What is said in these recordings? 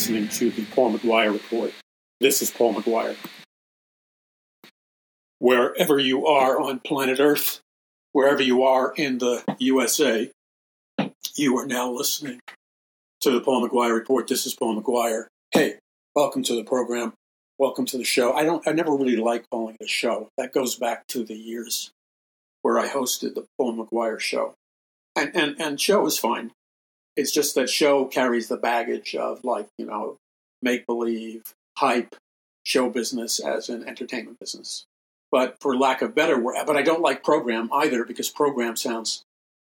listening to the Paul McGuire Report. This is Paul McGuire. Wherever you are on planet Earth, wherever you are in the USA, you are now listening to the Paul McGuire Report. This is Paul McGuire. Hey, welcome to the program. Welcome to the show. I don't I never really like calling it a show. That goes back to the years where I hosted the Paul McGuire show. And and, and show is fine. It's just that show carries the baggage of like, you know, make believe, hype, show business as an entertainment business. But for lack of better word, but I don't like program either because program sounds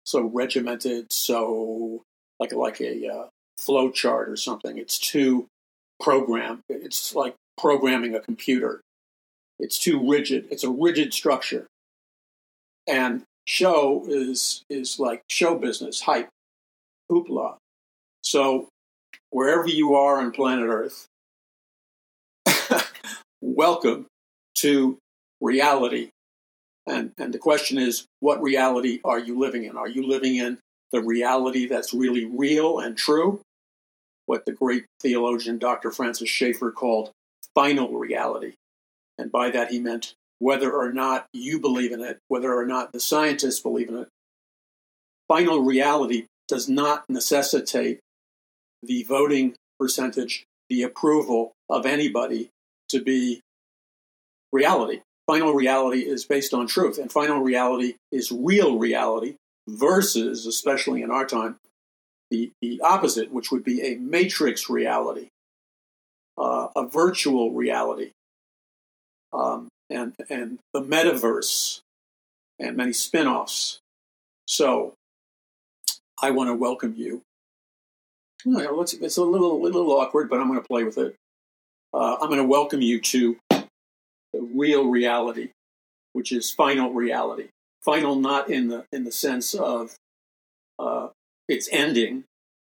so regimented, so like like a uh, flow chart or something. It's too program. It's like programming a computer. It's too rigid. It's a rigid structure. And show is is like show business, hype hoopla. So, wherever you are on planet Earth, welcome to reality. And, and the question is, what reality are you living in? Are you living in the reality that's really real and true? What the great theologian Dr. Francis Schaeffer called final reality. And by that he meant whether or not you believe in it, whether or not the scientists believe in it. Final reality does not necessitate the voting percentage, the approval of anybody to be reality. Final reality is based on truth, and final reality is real reality versus, especially in our time, the, the opposite, which would be a matrix reality, uh, a virtual reality, um, and, and the metaverse, and many spin offs. So, I want to welcome you. It's a little, little awkward, but I'm going to play with it. Uh, I'm going to welcome you to the real reality, which is final reality. Final, not in the in the sense of uh, its ending,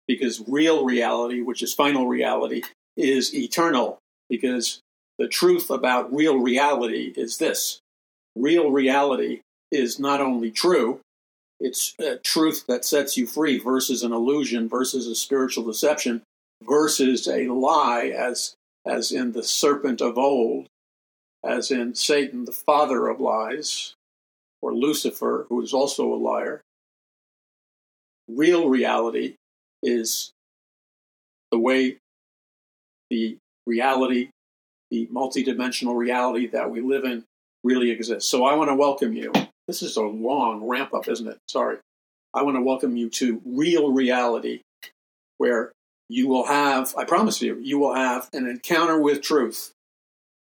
because real reality, which is final reality, is eternal. Because the truth about real reality is this: real reality is not only true, it's a truth that sets you free versus an illusion versus a spiritual deception versus a lie as as in the serpent of old as in Satan the father of lies or Lucifer who is also a liar. Real reality is the way the reality the multidimensional reality that we live in really exists. So i want to welcome you this is a long ramp up, isn't it? Sorry. I want to welcome you to real reality where you will have, I promise you, you will have an encounter with truth.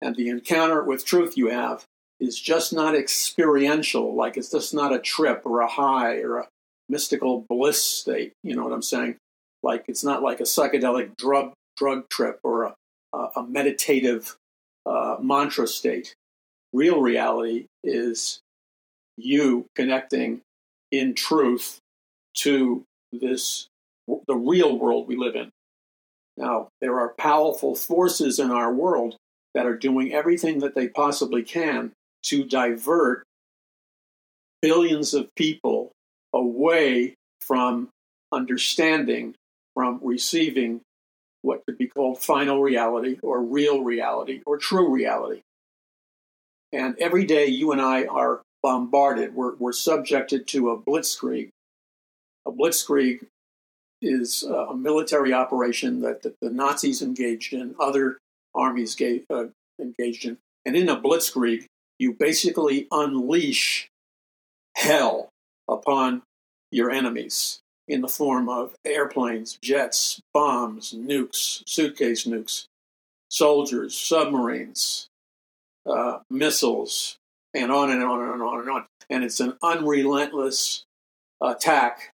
And the encounter with truth you have is just not experiential, like it's just not a trip or a high or a mystical bliss state. You know what I'm saying? Like it's not like a psychedelic drug drug trip or a, a meditative uh, mantra state. Real reality is you connecting in truth to this the real world we live in. Now, there are powerful forces in our world that are doing everything that they possibly can to divert billions of people away from understanding, from receiving what could be called final reality or real reality or true reality. And every day you and I are bombarded. We're, we're subjected to a blitzkrieg. A blitzkrieg is a military operation that the, the Nazis engaged in, other armies gave, uh, engaged in. And in a blitzkrieg, you basically unleash hell upon your enemies in the form of airplanes, jets, bombs, nukes, suitcase nukes, soldiers, submarines, uh, missiles, and on and on and on and on. And it's an unrelentless attack.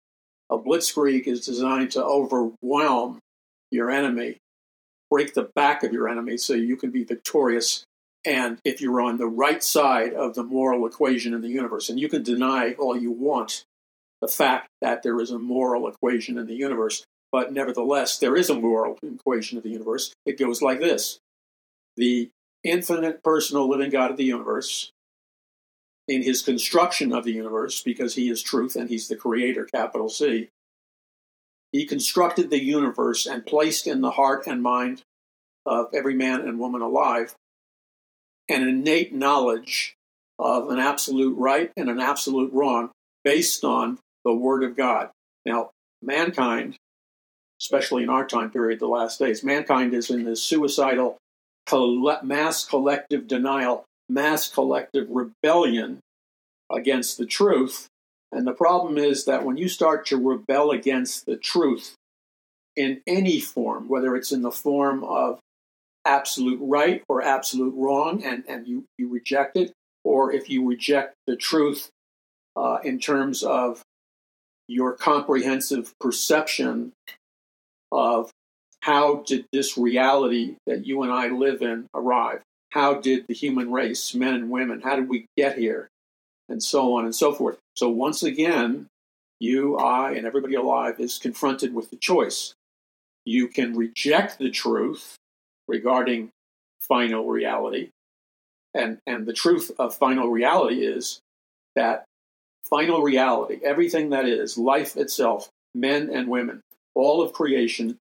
A blitzkrieg is designed to overwhelm your enemy, break the back of your enemy so you can be victorious. And if you're on the right side of the moral equation in the universe, and you can deny all you want the fact that there is a moral equation in the universe, but nevertheless, there is a moral equation of the universe. It goes like this The infinite personal living God of the universe in his construction of the universe, because he is truth and he's the creator, capital C, He constructed the universe and placed in the heart and mind of every man and woman alive an innate knowledge of an absolute right and an absolute wrong based on the Word of God. Now, mankind, especially in our time period, the last days, mankind is in this suicidal mass collective denial, mass collective rebellion against the truth. And the problem is that when you start to rebel against the truth in any form, whether it's in the form of absolute right or absolute wrong, and, and you, you reject it, or if you reject the truth uh, in terms of your comprehensive perception of how did this reality that you and I live in arrive? How did the human race, men and women, how did we get here? And so on and so forth. So once again, you, I, and everybody alive is confronted with the choice. You can reject the truth regarding final reality. And, and the truth of final reality is that final reality, everything that is, life itself, men and women, all of creation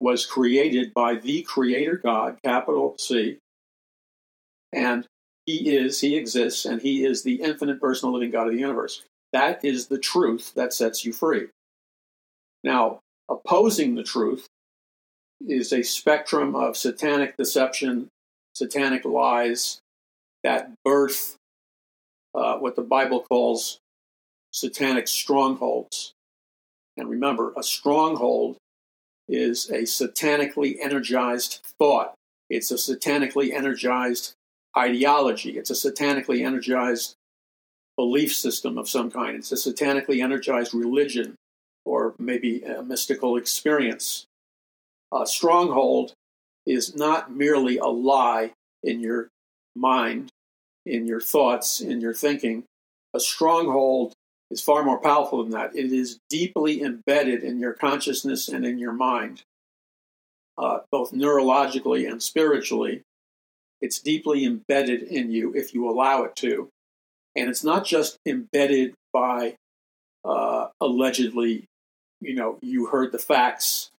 was created by the Creator God, capital C. And He is, He exists, and He is the infinite personal living God of the universe. That is the truth that sets you free. Now, opposing the truth is a spectrum of satanic deception, satanic lies that birth uh, what the Bible calls satanic strongholds. And remember, a stronghold is a satanically energized thought. It's a satanically energized ideology. It's a satanically energized belief system of some kind. It's a satanically energized religion or maybe a mystical experience. A stronghold is not merely a lie in your mind, in your thoughts, in your thinking. A stronghold is far more powerful than that. It is deeply embedded in your consciousness and in your mind, uh, both neurologically and spiritually. It's deeply embedded in you if you allow it to. And it's not just embedded by uh, allegedly, you know, you heard the facts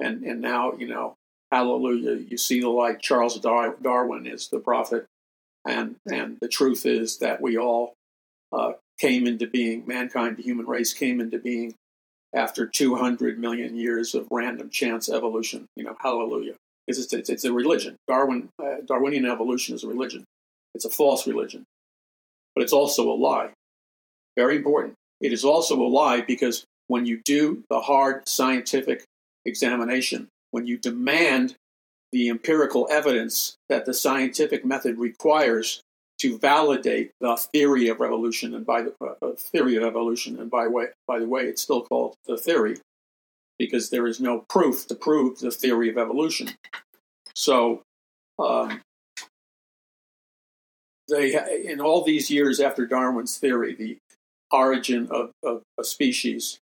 and, and now, you know, hallelujah, you see the light. Charles Darwin is the prophet. And, and the truth is that we all uh, came into being, mankind, the human race came into being after 200 million years of random chance evolution. You know, hallelujah. It's, it's, it's a religion. Darwin, uh, Darwinian evolution is a religion. It's a false religion, but it's also a lie. Very important. It is also a lie because when you do the hard scientific examination, when you demand the empirical evidence that the scientific method requires to validate the theory of evolution and by the uh, theory of evolution and by way by the way it's still called the theory because there is no proof to prove the theory of evolution so um, they in all these years after darwin's theory the origin of, of a species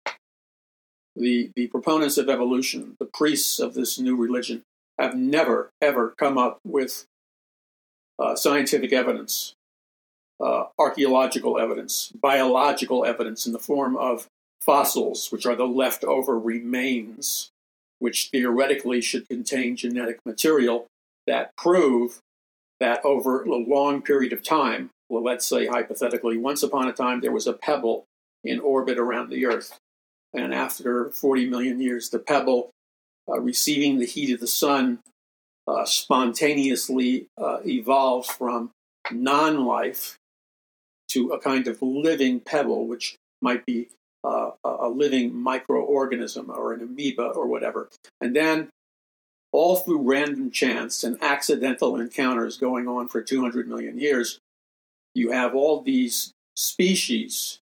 the the proponents of evolution the priests of this new religion have never ever come up with uh, scientific evidence, uh, archaeological evidence, biological evidence in the form of fossils, which are the leftover remains, which theoretically should contain genetic material that prove that over a long period of time, well, let's say hypothetically, once upon a time there was a pebble in orbit around the Earth. And after 40 million years, the pebble, uh, receiving the heat of the sun, uh, spontaneously uh, evolves from non life to a kind of living pebble, which might be uh, a living microorganism or an amoeba or whatever. And then, all through random chance and accidental encounters going on for 200 million years, you have all these species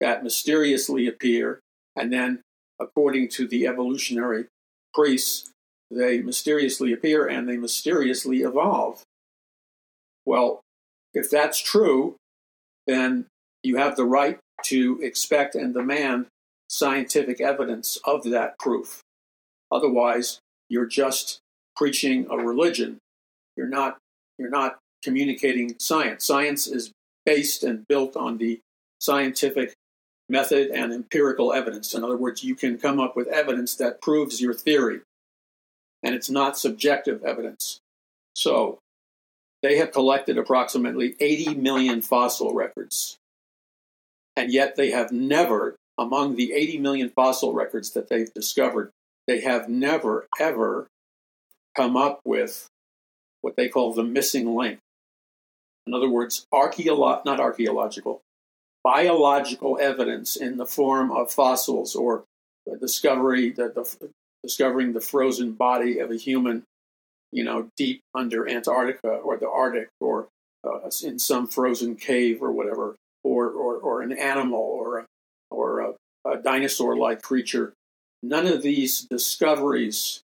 that mysteriously appear, and then, according to the evolutionary priests, they mysteriously appear and they mysteriously evolve. Well, if that's true, then you have the right to expect and demand scientific evidence of that proof. Otherwise, you're just preaching a religion. You're not you're not communicating science. Science is based and built on the scientific method and empirical evidence. In other words, you can come up with evidence that proves your theory, and it's not subjective evidence. So they have collected approximately 80 million fossil records, and yet they have never, among the 80 million fossil records that they've discovered, they have never, ever come up with what they call the missing link. In other words, archeolo- not archaeological, biological evidence in the form of fossils or the discovery that the, discovering the frozen body of a human, you know, deep under Antarctica or the Arctic or uh, in some frozen cave or whatever, or or, or an animal or a, or a, a dinosaur-like creature. None of these discoveries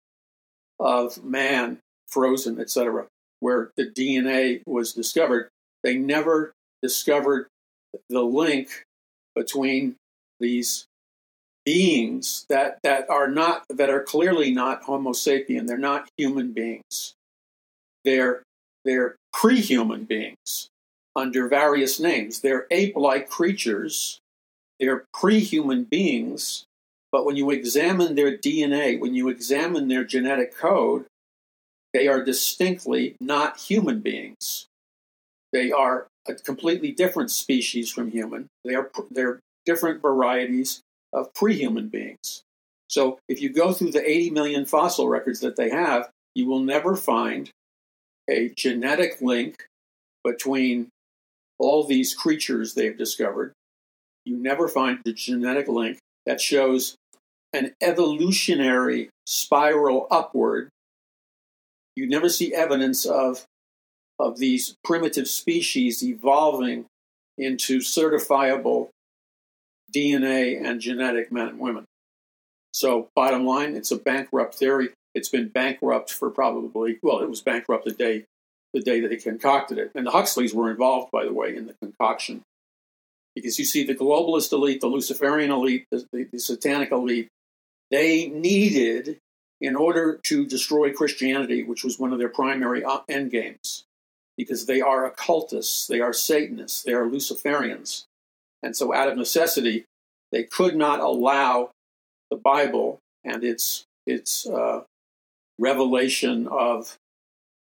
of man, frozen, etc., where the DNA was discovered, they never discovered the link between these beings that, that are not that are clearly not Homo sapien. They're not human beings. They're they're pre-human beings under various names. They're ape-like creatures. They're pre-human beings. But when you examine their DNA, when you examine their genetic code, they are distinctly not human beings. They are a completely different species from human. They are they're different varieties of pre-human beings. So if you go through the 80 million fossil records that they have, you will never find a genetic link between all these creatures they've discovered. You never find the genetic link that shows an evolutionary spiral upward. You never see evidence of of these primitive species evolving into certifiable DNA and genetic men and women. So, bottom line, it's a bankrupt theory. It's been bankrupt for probably, well, it was bankrupt the day, the day that they concocted it. And the Huxleys were involved, by the way, in the concoction. Because you see, the globalist elite, the Luciferian elite, the, the, the satanic elite, they needed, in order to destroy Christianity, which was one of their primary uh, end games, because they are occultists, they are Satanists, they are Luciferians. And so, out of necessity, they could not allow the Bible and its, its uh, revelation of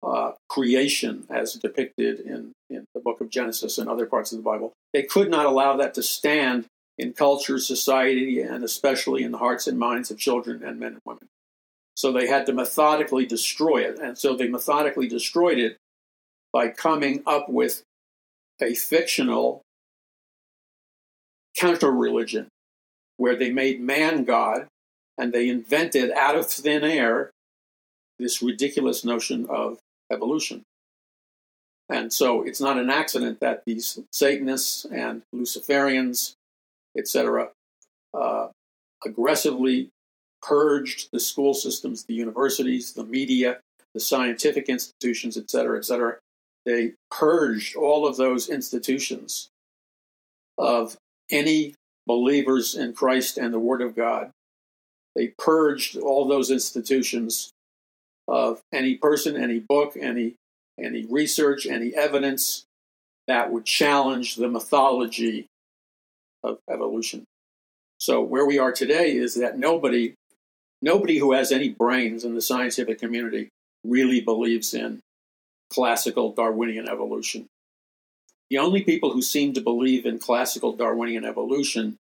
uh, creation as depicted in, in the book of Genesis and other parts of the Bible. They could not allow that to stand in culture, society, and especially in the hearts and minds of children and men and women. So they had to methodically destroy it. And so they methodically destroyed it by coming up with a fictional counter religion where they made man God and they invented out of thin air this ridiculous notion of evolution. And so it's not an accident that these Satanists and Luciferians, etc., uh, aggressively purged the school systems, the universities, the media, the scientific institutions, etc., etc., they purged all of those institutions of any believers in Christ and the Word of God. They purged all those institutions of any person, any book, any any research, any evidence that would challenge the mythology of evolution. So where we are today is that nobody nobody who has any brains in the scientific community really believes in classical Darwinian evolution. The only people who seem to believe in classical Darwinian evolution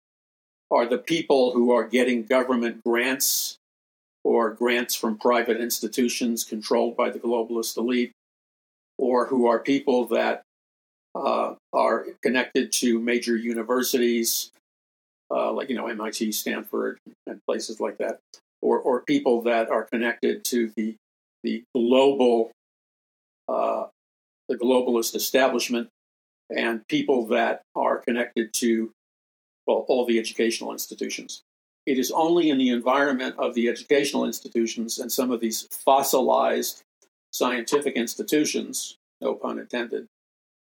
are the people who are getting government grants or grants from private institutions controlled by the globalist elite, or who are people that uh, are connected to major universities, uh, like you know MIT, Stanford, and places like that, or or people that are connected to the the global uh, the globalist establishment and people that are connected to well, all the educational institutions. It is only in the environment of the educational institutions and some of these fossilized scientific institutions, no pun intended,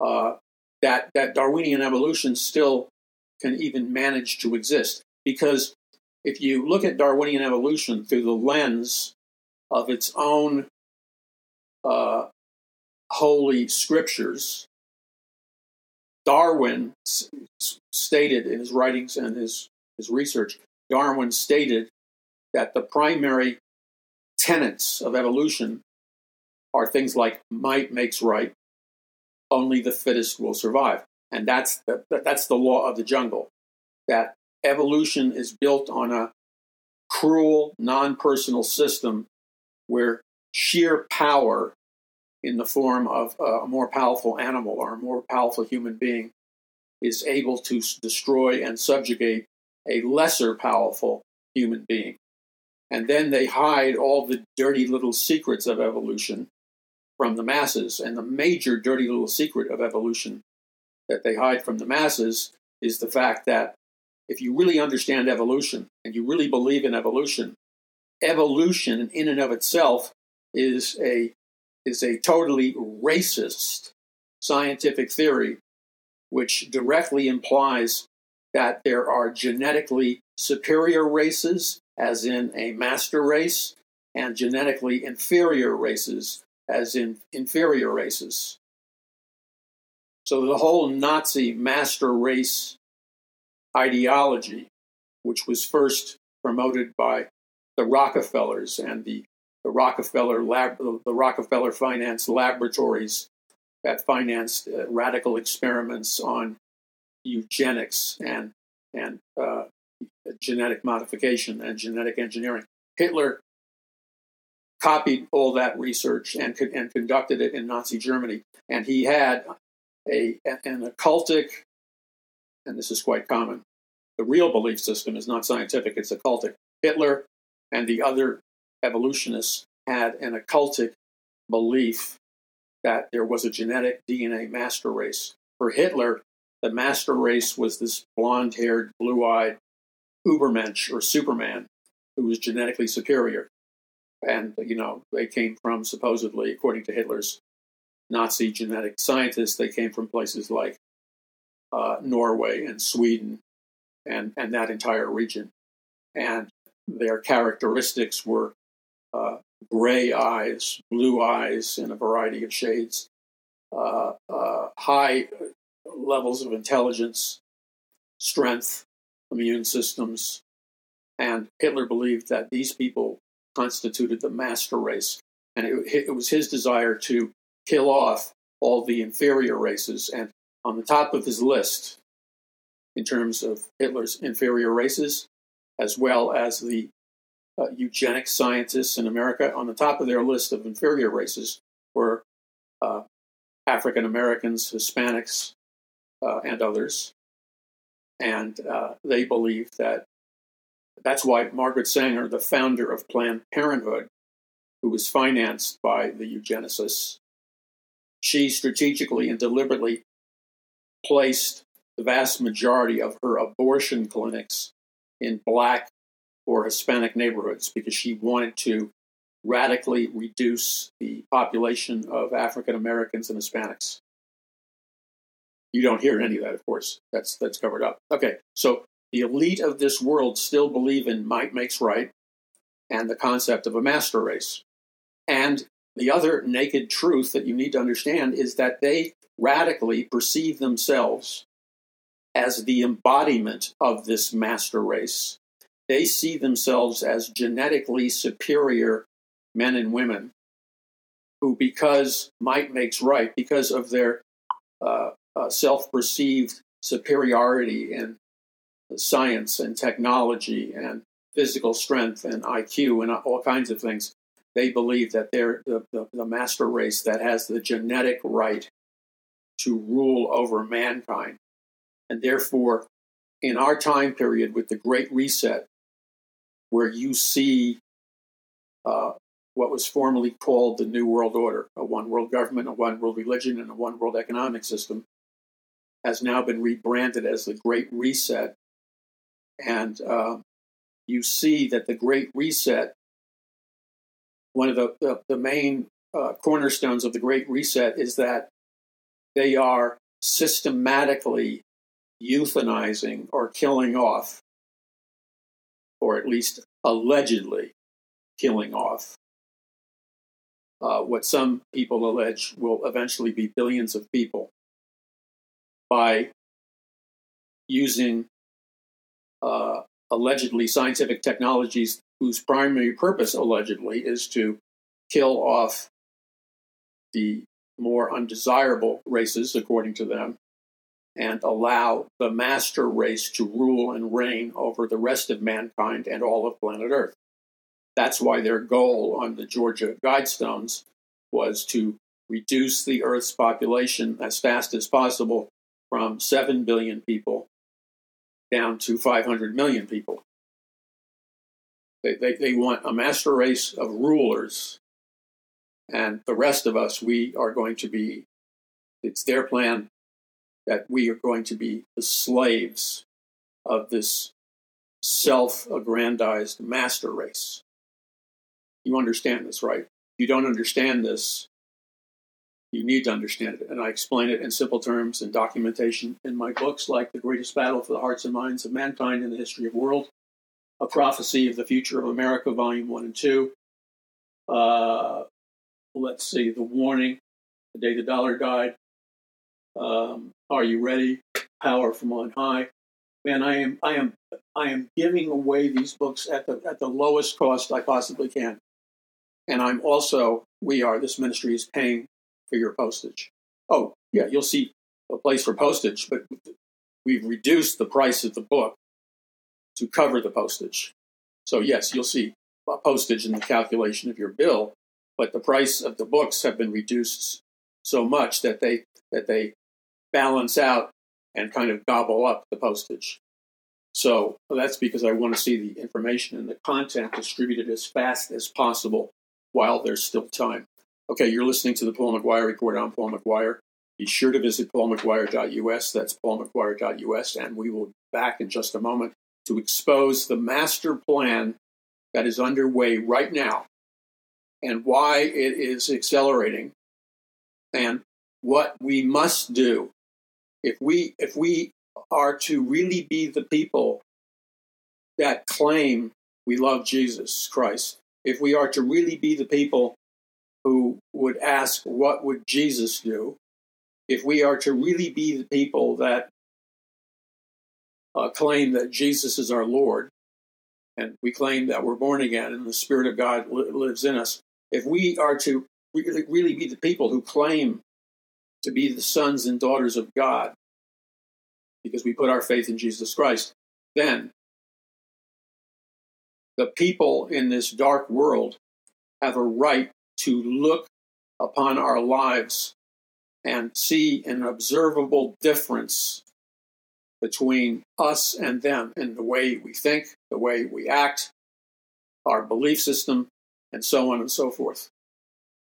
uh, that, that Darwinian evolution still can even manage to exist. Because if you look at Darwinian evolution through the lens of its own uh, holy scriptures, Darwin stated in his writings and his, his research, Darwin stated that the primary tenets of evolution are things like might makes right, only the fittest will survive. And that's the, that's the law of the jungle, that evolution is built on a cruel, non personal system where sheer power in the form of a more powerful animal or a more powerful human being is able to destroy and subjugate a lesser powerful human being. And then they hide all the dirty little secrets of evolution from the masses. And the major dirty little secret of evolution that they hide from the masses is the fact that if you really understand evolution and you really believe in evolution, evolution in and of itself is a is a totally racist scientific theory which directly implies that there are genetically superior races, as in a master race, and genetically inferior races, as in inferior races. So the whole Nazi master race ideology, which was first promoted by the Rockefellers and the, the Rockefeller lab, the Rockefeller financed laboratories that financed uh, radical experiments on eugenics and and uh, genetic modification and genetic engineering. Hitler copied all that research and and conducted it in Nazi Germany, and he had a an occultic, and this is quite common. The real belief system is not scientific; it's occultic. Hitler and the other evolutionists had an occultic belief that there was a genetic DNA master race. For Hitler, the master race was this blonde haired, blue eyed Ubermensch or Superman who was genetically superior. And, you know, they came from supposedly, according to Hitler's Nazi genetic scientists, they came from places like uh, Norway and Sweden and, and that entire region. And their characteristics were uh, gray eyes, blue eyes in a variety of shades, uh, uh, high levels of intelligence, strength, immune systems. And Hitler believed that these people constituted the master race. And it, it was his desire to kill off all the inferior races. And on the top of his list, in terms of Hitler's inferior races, as well as the uh, eugenic scientists in America. On the top of their list of inferior races were uh, African Americans, Hispanics, uh, and others. And uh, they believe that that's why Margaret Sanger, the founder of Planned Parenthood, who was financed by the eugenicists, she strategically and deliberately placed the vast majority of her abortion clinics in black or Hispanic neighborhoods because she wanted to radically reduce the population of African Americans and Hispanics. You don't hear any of that, of course. That's that's covered up. Okay, so the elite of this world still believe in might makes right and the concept of a master race. And the other naked truth that you need to understand is that they radically perceive themselves as the embodiment of this master race they see themselves as genetically superior men and women who, because might makes right, because of their uh, uh, self perceived superiority in science and technology and physical strength and IQ and all kinds of things, they believe that they're the, the, the master race that has the genetic right to rule over mankind. And therefore, in our time period with the Great Reset, where you see uh, what was formerly called the New World Order, a one world government, a one world religion, and a one world economic system, has now been rebranded as the Great Reset. And uh, you see that the Great Reset, one of the, the, the main uh, cornerstones of the Great Reset is that they are systematically euthanizing or killing off or at least allegedly killing off uh, what some people allege will eventually be billions of people by using uh, allegedly scientific technologies whose primary purpose, allegedly, is to kill off the more undesirable races, according to them, and allow the master race to rule and reign over the rest of mankind and all of planet Earth. That's why their goal on the Georgia Guidestones was to reduce the Earth's population as fast as possible from 7 billion people down to 500 million people. They, they, they want a master race of rulers, and the rest of us, we are going to be, it's their plan that we are going to be the slaves of this self aggrandized master race. You understand this, right? You don't understand this, you need to understand it. And I explain it in simple terms and documentation in my books, like The Greatest Battle for the Hearts and Minds of Mankind in the History of the World, A Prophecy of the Future of America, Volume 1 and 2. Uh, let's see, The Warning, The Day the Dollar Died. Um, Are You Ready? Power from On High. Man, I am, I am, I am giving away these books at the at the lowest cost I possibly can, and I'm also, we are, this ministry is paying for your postage. Oh, yeah, you'll see a place for postage, but we've reduced the price of the book to cover the postage. So, yes, you'll see postage in the calculation of your bill, but the price of the books have been reduced so much that they that they balance out and kind of gobble up the postage. So that's because I want to see the information and the content distributed as fast as possible while there's still time. Okay, you're listening to the Paul McGuire Report. I'm Paul McGuire. Be sure to visit paulmcguire.us. That's paulmcguire.us. And we will be back in just a moment to expose the master plan that is underway right now and why it is accelerating and what we must do if we if we are to really be the people that claim we love Jesus Christ if we are to really be the people who would ask, What would Jesus do? If we are to really be the people that uh, claim that Jesus is our Lord, and we claim that we're born again and the Spirit of God li- lives in us, if we are to really, really be the people who claim to be the sons and daughters of God, because we put our faith in Jesus Christ, then the people in this dark world have a right to look upon our lives and see an observable difference between us and them in the way we think, the way we act, our belief system, and so on and so forth.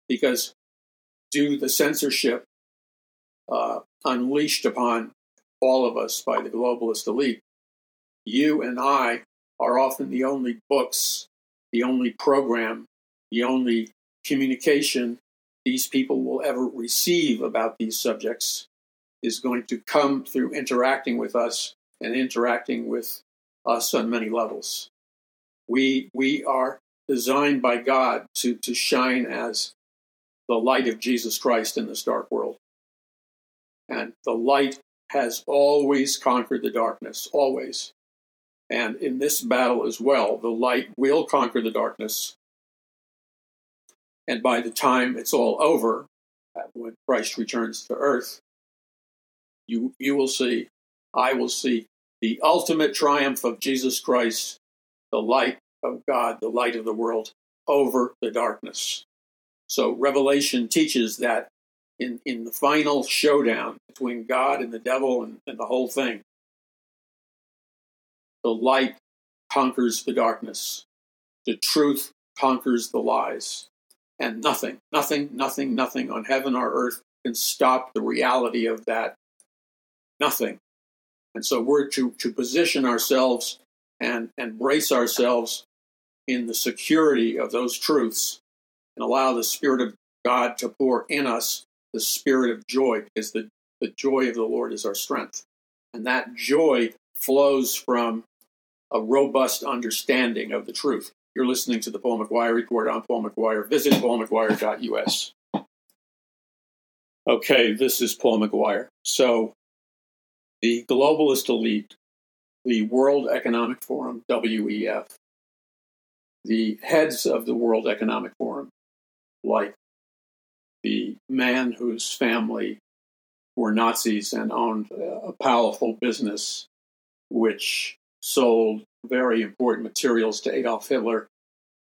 Because due the censorship uh, unleashed upon all of us by the globalist elite, you and I are often the only books, the only program, the only communication these people will ever receive about these subjects is going to come through interacting with us and interacting with us on many levels. We, we are designed by God to, to shine as the light of Jesus Christ in this dark world. And the light has always conquered the darkness, always. And in this battle as well, the light will conquer the darkness and by the time it's all over, uh, when Christ returns to earth, you, you will see, I will see the ultimate triumph of Jesus Christ, the light of God, the light of the world, over the darkness. So Revelation teaches that in, in the final showdown between God and the devil and, and the whole thing, the light conquers the darkness. The truth conquers the lies. And nothing, nothing, nothing, nothing on heaven or earth can stop the reality of that. Nothing. And so we're to, to position ourselves and, and brace ourselves in the security of those truths and allow the Spirit of God to pour in us the spirit of joy, because the, the joy of the Lord is our strength. And that joy flows from a robust understanding of the truth. You're listening to the Paul McGuire Report. I'm Paul McGuire. Visit paulmcguire.us. Okay, this is Paul McGuire. So, the globalist elite, the World Economic Forum, WEF, the heads of the World Economic Forum, like the man whose family were Nazis and owned a powerful business which sold very important materials to Adolf Hitler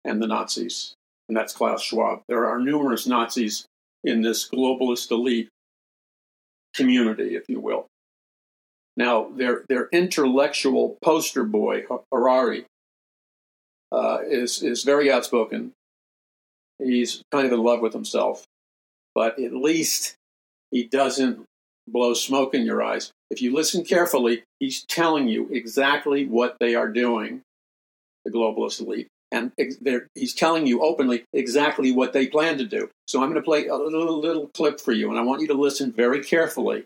and the Nazis, and that's Klaus Schwab. There are numerous Nazis in this globalist elite community, if you will. Now, their, their intellectual poster boy, Harari, uh, is, is very outspoken. He's kind of in love with himself, but at least he doesn't blow smoke in your eyes. If you listen carefully, he's telling you exactly what they are doing, the globalist elite. And he's telling you openly exactly what they plan to do. So I'm going to play a little, little clip for you, and I want you to listen very carefully.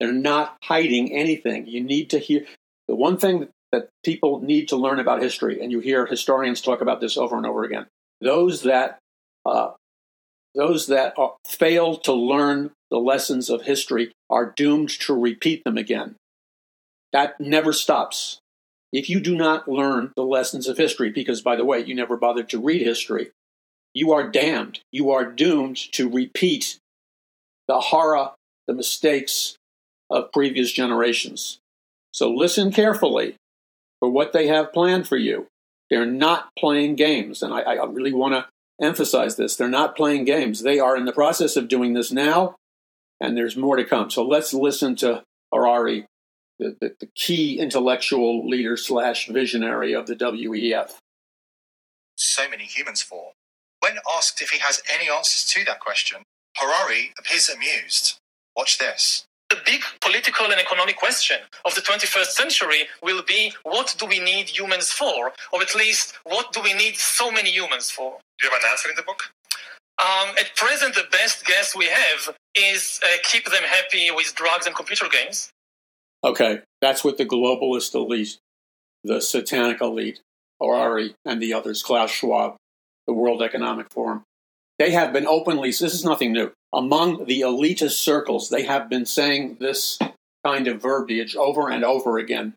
They're not hiding anything. You need to hear the one thing that people need to learn about history, and you hear historians talk about this over and over again. Those that uh, those that are, fail to learn the lessons of history are doomed to repeat them again. That never stops. If you do not learn the lessons of history, because by the way, you never bothered to read history, you are damned. You are doomed to repeat the horror, the mistakes of previous generations. So listen carefully for what they have planned for you. They're not playing games. And I, I really want to emphasize this. They're not playing games. They are in the process of doing this now, and there's more to come. So let's listen to Harari, the, the, the key intellectual leader slash visionary of the WEF. So many humans for. When asked if he has any answers to that question, Harari appears amused. Watch this. The big political and economic question of the 21st century will be what do we need humans for? Or at least, what do we need so many humans for? Do you have an answer in the book? Um, at present, the best guess we have is uh, keep them happy with drugs and computer games. Okay, that's what the globalist elite, the satanic elite, Harari, and the others, Klaus Schwab, the World Economic Forum, they have been openly, this is nothing new, among the elitist circles, they have been saying this kind of verbiage over and over again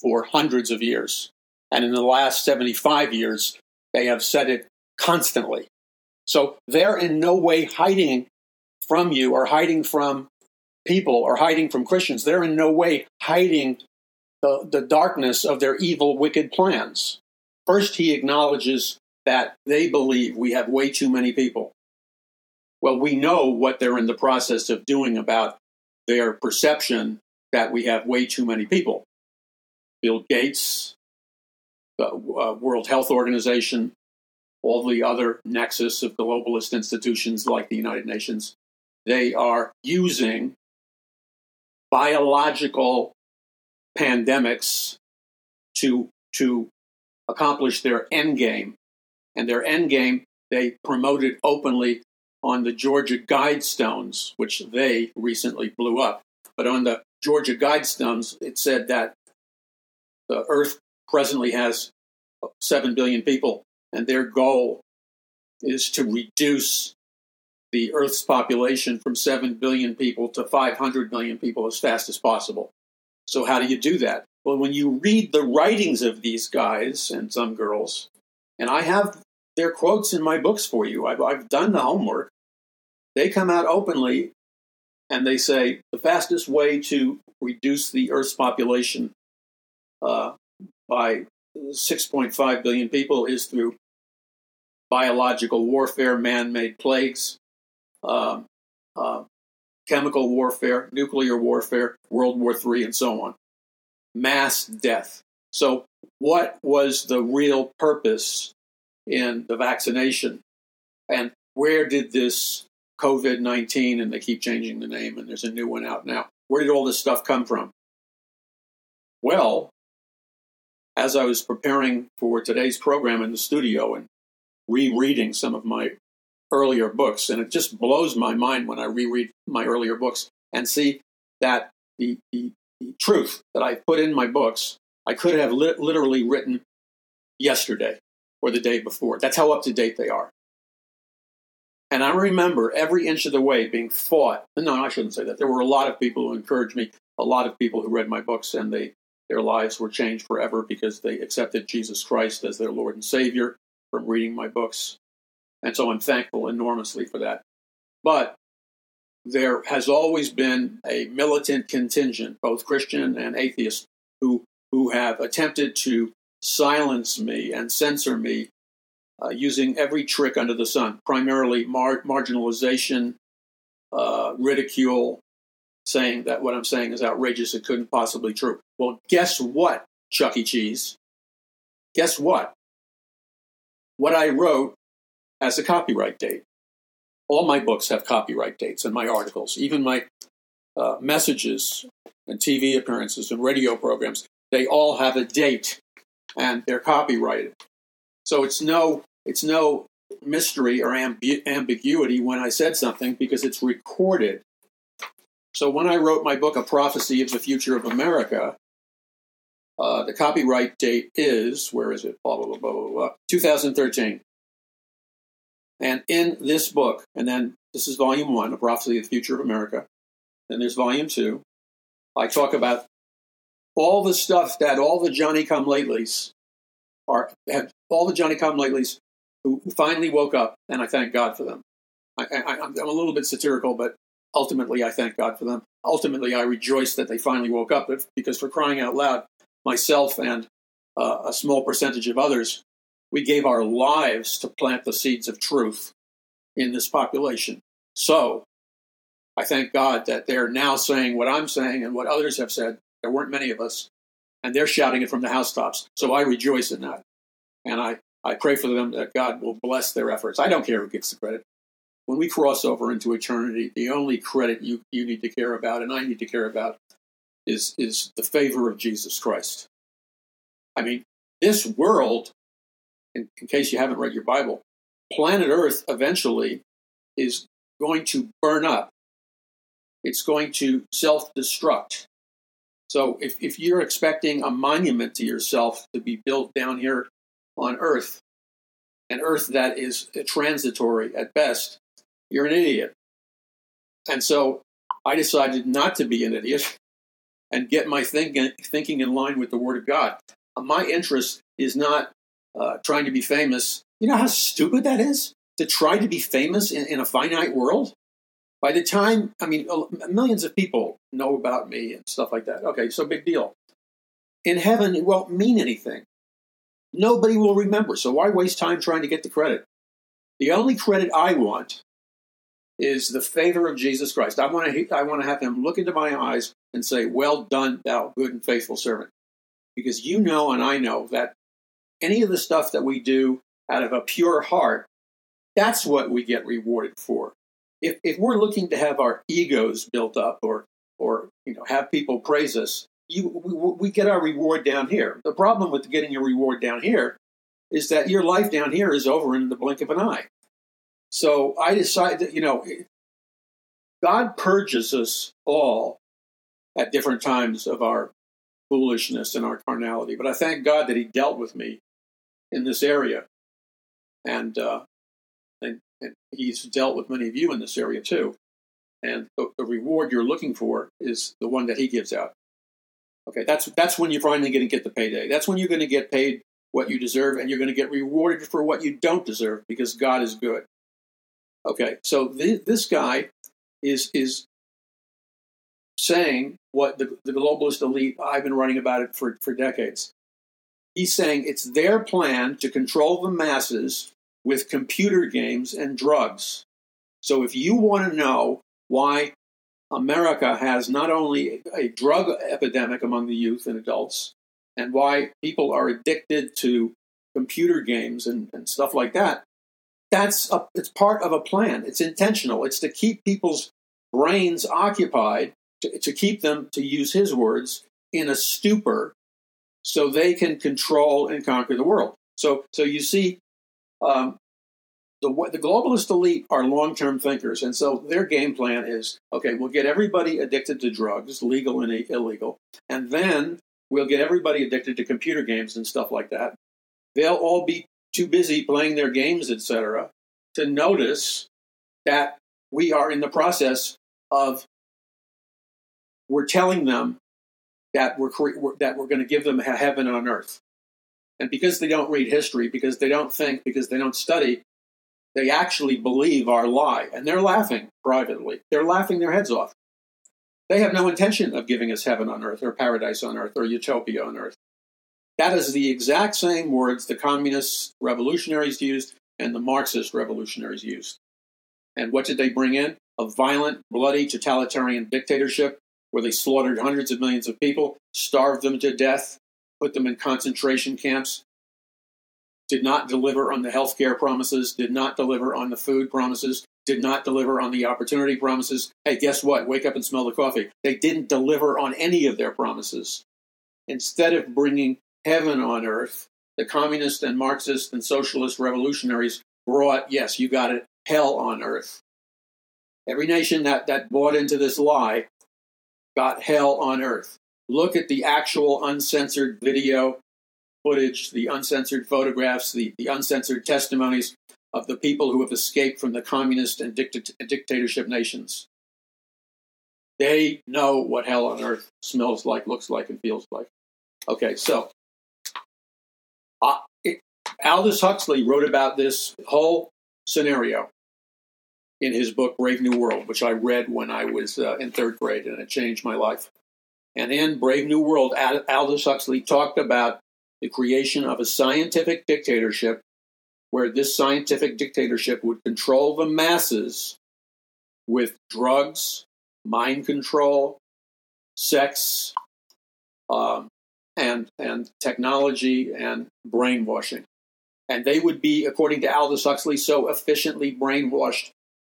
for hundreds of years. And in the last 75 years, they have said it constantly. So they're in no way hiding from you or hiding from people or hiding from Christians. They're in no way hiding the, the darkness of their evil, wicked plans. First, he acknowledges that they believe we have way too many people. Well, we know what they're in the process of doing about their perception that we have way too many people. Bill Gates, the uh, World Health Organization, all the other nexus of globalist institutions like the United Nations, they are using biological pandemics to, to accomplish their end game. And their end game, they promoted openly on the Georgia Guidestones, which they recently blew up. But on the Georgia Guidestones, it said that the Earth presently has 7 billion people and their goal is to reduce the Earth's population from 7 billion people to 500 million people as fast as possible. So, how do you do that? Well, when you read the writings of these guys and some girls, and I have their quotes in my books for you, I've, I've done the homework, they come out openly and they say the fastest way to reduce the Earth's population uh, by 6.5 billion people is through biological warfare, man made plagues, uh, uh, chemical warfare, nuclear warfare, World War III, and so on. Mass death. So, what was the real purpose in the vaccination? And where did this COVID 19, and they keep changing the name, and there's a new one out now, where did all this stuff come from? Well, as I was preparing for today's program in the studio and rereading some of my earlier books, and it just blows my mind when I reread my earlier books and see that the, the, the truth that I put in my books, I could have li- literally written yesterday or the day before. That's how up to date they are. And I remember every inch of the way being fought. No, I shouldn't say that. There were a lot of people who encouraged me. a lot of people who read my books and they their lives were changed forever because they accepted Jesus Christ as their Lord and Savior from reading my books. And so I'm thankful enormously for that. But there has always been a militant contingent, both Christian and atheist, who, who have attempted to silence me and censor me uh, using every trick under the sun, primarily mar- marginalization, uh, ridicule, saying that what I'm saying is outrageous, it couldn't possibly be true. Well, guess what, Chuck E. Cheese? Guess what? What I wrote as a copyright date. All my books have copyright dates and my articles, even my uh, messages and TV appearances and radio programs, they all have a date and they're copyrighted. So it's no it's no mystery or ambi- ambiguity when I said something because it's recorded so when I wrote my book, A Prophecy of the Future of America, uh, the copyright date is, where is it? Blah, blah, blah, blah, blah, 2013. And in this book, and then this is volume one, A Prophecy of the Future of America. Then there's volume two. I talk about all the stuff that all the Johnny come latelys are, have, all the Johnny come latelys who finally woke up, and I thank God for them. I, am a little bit satirical, but ultimately, I thank God for them. Ultimately, I rejoice that they finally woke up because, for crying out loud, myself and uh, a small percentage of others, we gave our lives to plant the seeds of truth in this population. So, I thank God that they're now saying what I'm saying and what others have said. There weren't many of us, and they're shouting it from the housetops. So I rejoice in that. And I, I pray for them that God will bless their efforts. I don't care who gets the credit when we cross over into eternity, the only credit you, you need to care about and I need to care about is, is the favor of Jesus Christ. I mean, this world, in, in case you haven't read your Bible, planet Earth eventually is going to burn up. It's going to self destruct. So if, if you're expecting a monument to yourself to be built down here on Earth, an Earth that is transitory at best, you're an idiot. And so I decided not to be an idiot and get my thinking, thinking in line with the Word of God. My interest is not uh, trying to be famous. You know how stupid that is? To try to be famous in, in a finite world? By the time, I mean, millions of people know about me and stuff like that. Okay, so big deal. In heaven, it won't mean anything. Nobody will remember, so why waste time trying to get the credit? The only credit I want is the favor of Jesus Christ. I want to I want to have him look into my eyes and say, "Well done, thou good and faithful servant." Because you know and I know that any of the stuff that we do out of a pure heart, that's what we get rewarded for. If if we're looking to have our egos built up or or you know have people praise us, you we, we get our reward down here. The problem with getting your reward down here is that your life down here is over in the blink of an eye. So I decided that, you know, God purges us all at different times of our foolishness and our carnality. But I thank God that He dealt with me in this area. And, uh, and, and He's dealt with many of you in this area too. And the, the reward you're looking for is the one that He gives out. Okay, that's that's when you're finally going to get the payday. That's when you're going to get paid what you deserve, and you're going to get rewarded for what you don't deserve because God is good. Okay, so th- this guy is is saying what the, the globalist elite I've been writing about it for, for decades. He's saying it's their plan to control the masses with computer games and drugs. So if you want to know why America has not only a drug epidemic among the youth and adults, and why people are addicted to computer games and, and stuff like that, that's a, it's part of a plan. It's intentional. It's to keep people's brains occupied, to, to keep them, to use his words, in a stupor, so they can control and conquer the world. So, so you see, um, the the globalist elite are long term thinkers, and so their game plan is okay. We'll get everybody addicted to drugs, legal and illegal, and then we'll get everybody addicted to computer games and stuff like that. They'll all be too busy playing their games, etc., to notice that we are in the process of we're telling them that we're, that we're going to give them heaven on earth. And because they don't read history, because they don't think, because they don't study, they actually believe our lie. And they're laughing privately. They're laughing their heads off. They have no intention of giving us heaven on earth or paradise on earth or utopia on earth. That is the exact same words the communist revolutionaries used and the Marxist revolutionaries used. And what did they bring in? A violent, bloody, totalitarian dictatorship where they slaughtered hundreds of millions of people, starved them to death, put them in concentration camps, did not deliver on the health care promises, did not deliver on the food promises, did not deliver on the opportunity promises. Hey, guess what? Wake up and smell the coffee. They didn't deliver on any of their promises. Instead of bringing heaven on earth, the communist and Marxist and socialist revolutionaries brought, yes, you got it, hell on earth. Every nation that, that bought into this lie got hell on earth. Look at the actual uncensored video footage, the uncensored photographs, the, the uncensored testimonies of the people who have escaped from the communist and dicta- dictatorship nations. They know what hell on earth smells like, looks like, and feels like. Okay, so uh, it, Aldous Huxley wrote about this whole scenario in his book Brave New World, which I read when I was uh, in third grade, and it changed my life. And in Brave New World, Aldous Huxley talked about the creation of a scientific dictatorship where this scientific dictatorship would control the masses with drugs, mind control, sex, um, and, and technology and brainwashing. And they would be, according to Aldous Huxley, so efficiently brainwashed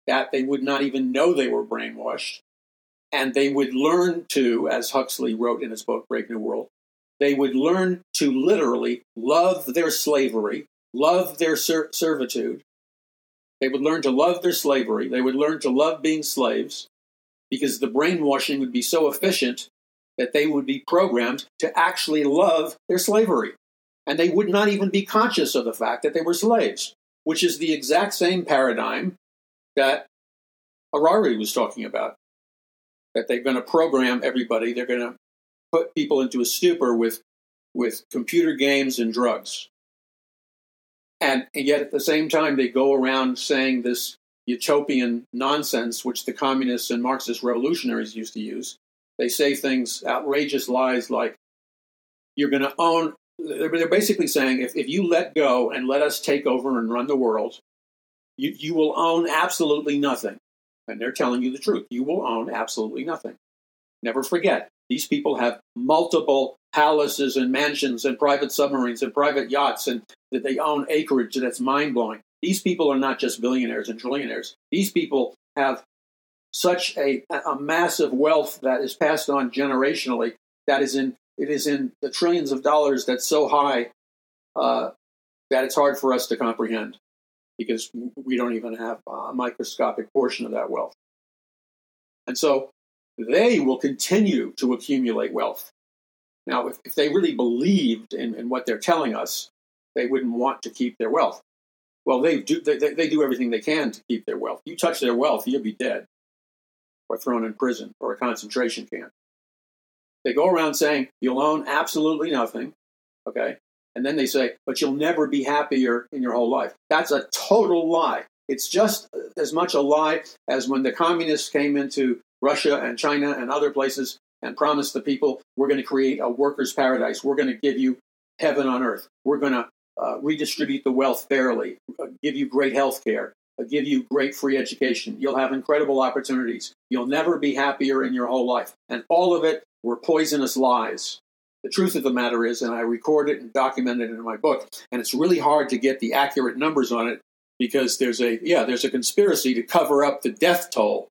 that they would not even know they were brainwashed. And they would learn to, as Huxley wrote in his book, Brave New World, they would learn to literally love their slavery, love their ser- servitude. They would learn to love their slavery. They would learn to love being slaves because the brainwashing would be so efficient that they would be programmed to actually love their slavery. And they would not even be conscious of the fact that they were slaves, which is the exact same paradigm that Harari was talking about. That they're going to program everybody, they're going to put people into a stupor with, with computer games and drugs. And, and yet at the same time, they go around saying this utopian nonsense, which the communists and Marxist revolutionaries used to use. They say things, outrageous lies like, you're going to own. They're basically saying if, if you let go and let us take over and run the world, you, you will own absolutely nothing. And they're telling you the truth. You will own absolutely nothing. Never forget, these people have multiple palaces and mansions and private submarines and private yachts, and that they own acreage that's mind blowing. These people are not just billionaires and trillionaires. These people have such a, a massive wealth that is passed on generationally that is in it is in the trillions of dollars that's so high uh, that it's hard for us to comprehend because we don't even have a microscopic portion of that wealth. And so they will continue to accumulate wealth. Now, if, if they really believed in, in, what they're telling us, they wouldn't want to keep their wealth. Well, they do, they, they do everything they can to keep their wealth. You touch their wealth, you'll be dead or thrown in prison or a concentration camp. They go around saying, you'll own absolutely nothing, okay? And then they say, but you'll never be happier in your whole life. That's a total lie. It's just as much a lie as when the communists came into Russia and China and other places and promised the people, we're going to create a workers' paradise. We're going to give you heaven on earth. We're going to uh, redistribute the wealth fairly, uh, give you great health care, uh, give you great free education. You'll have incredible opportunities. You'll never be happier in your whole life. And all of it were poisonous lies. The truth of the matter is, and I record it and document it in my book, and it's really hard to get the accurate numbers on it because there's a yeah there's a conspiracy to cover up the death toll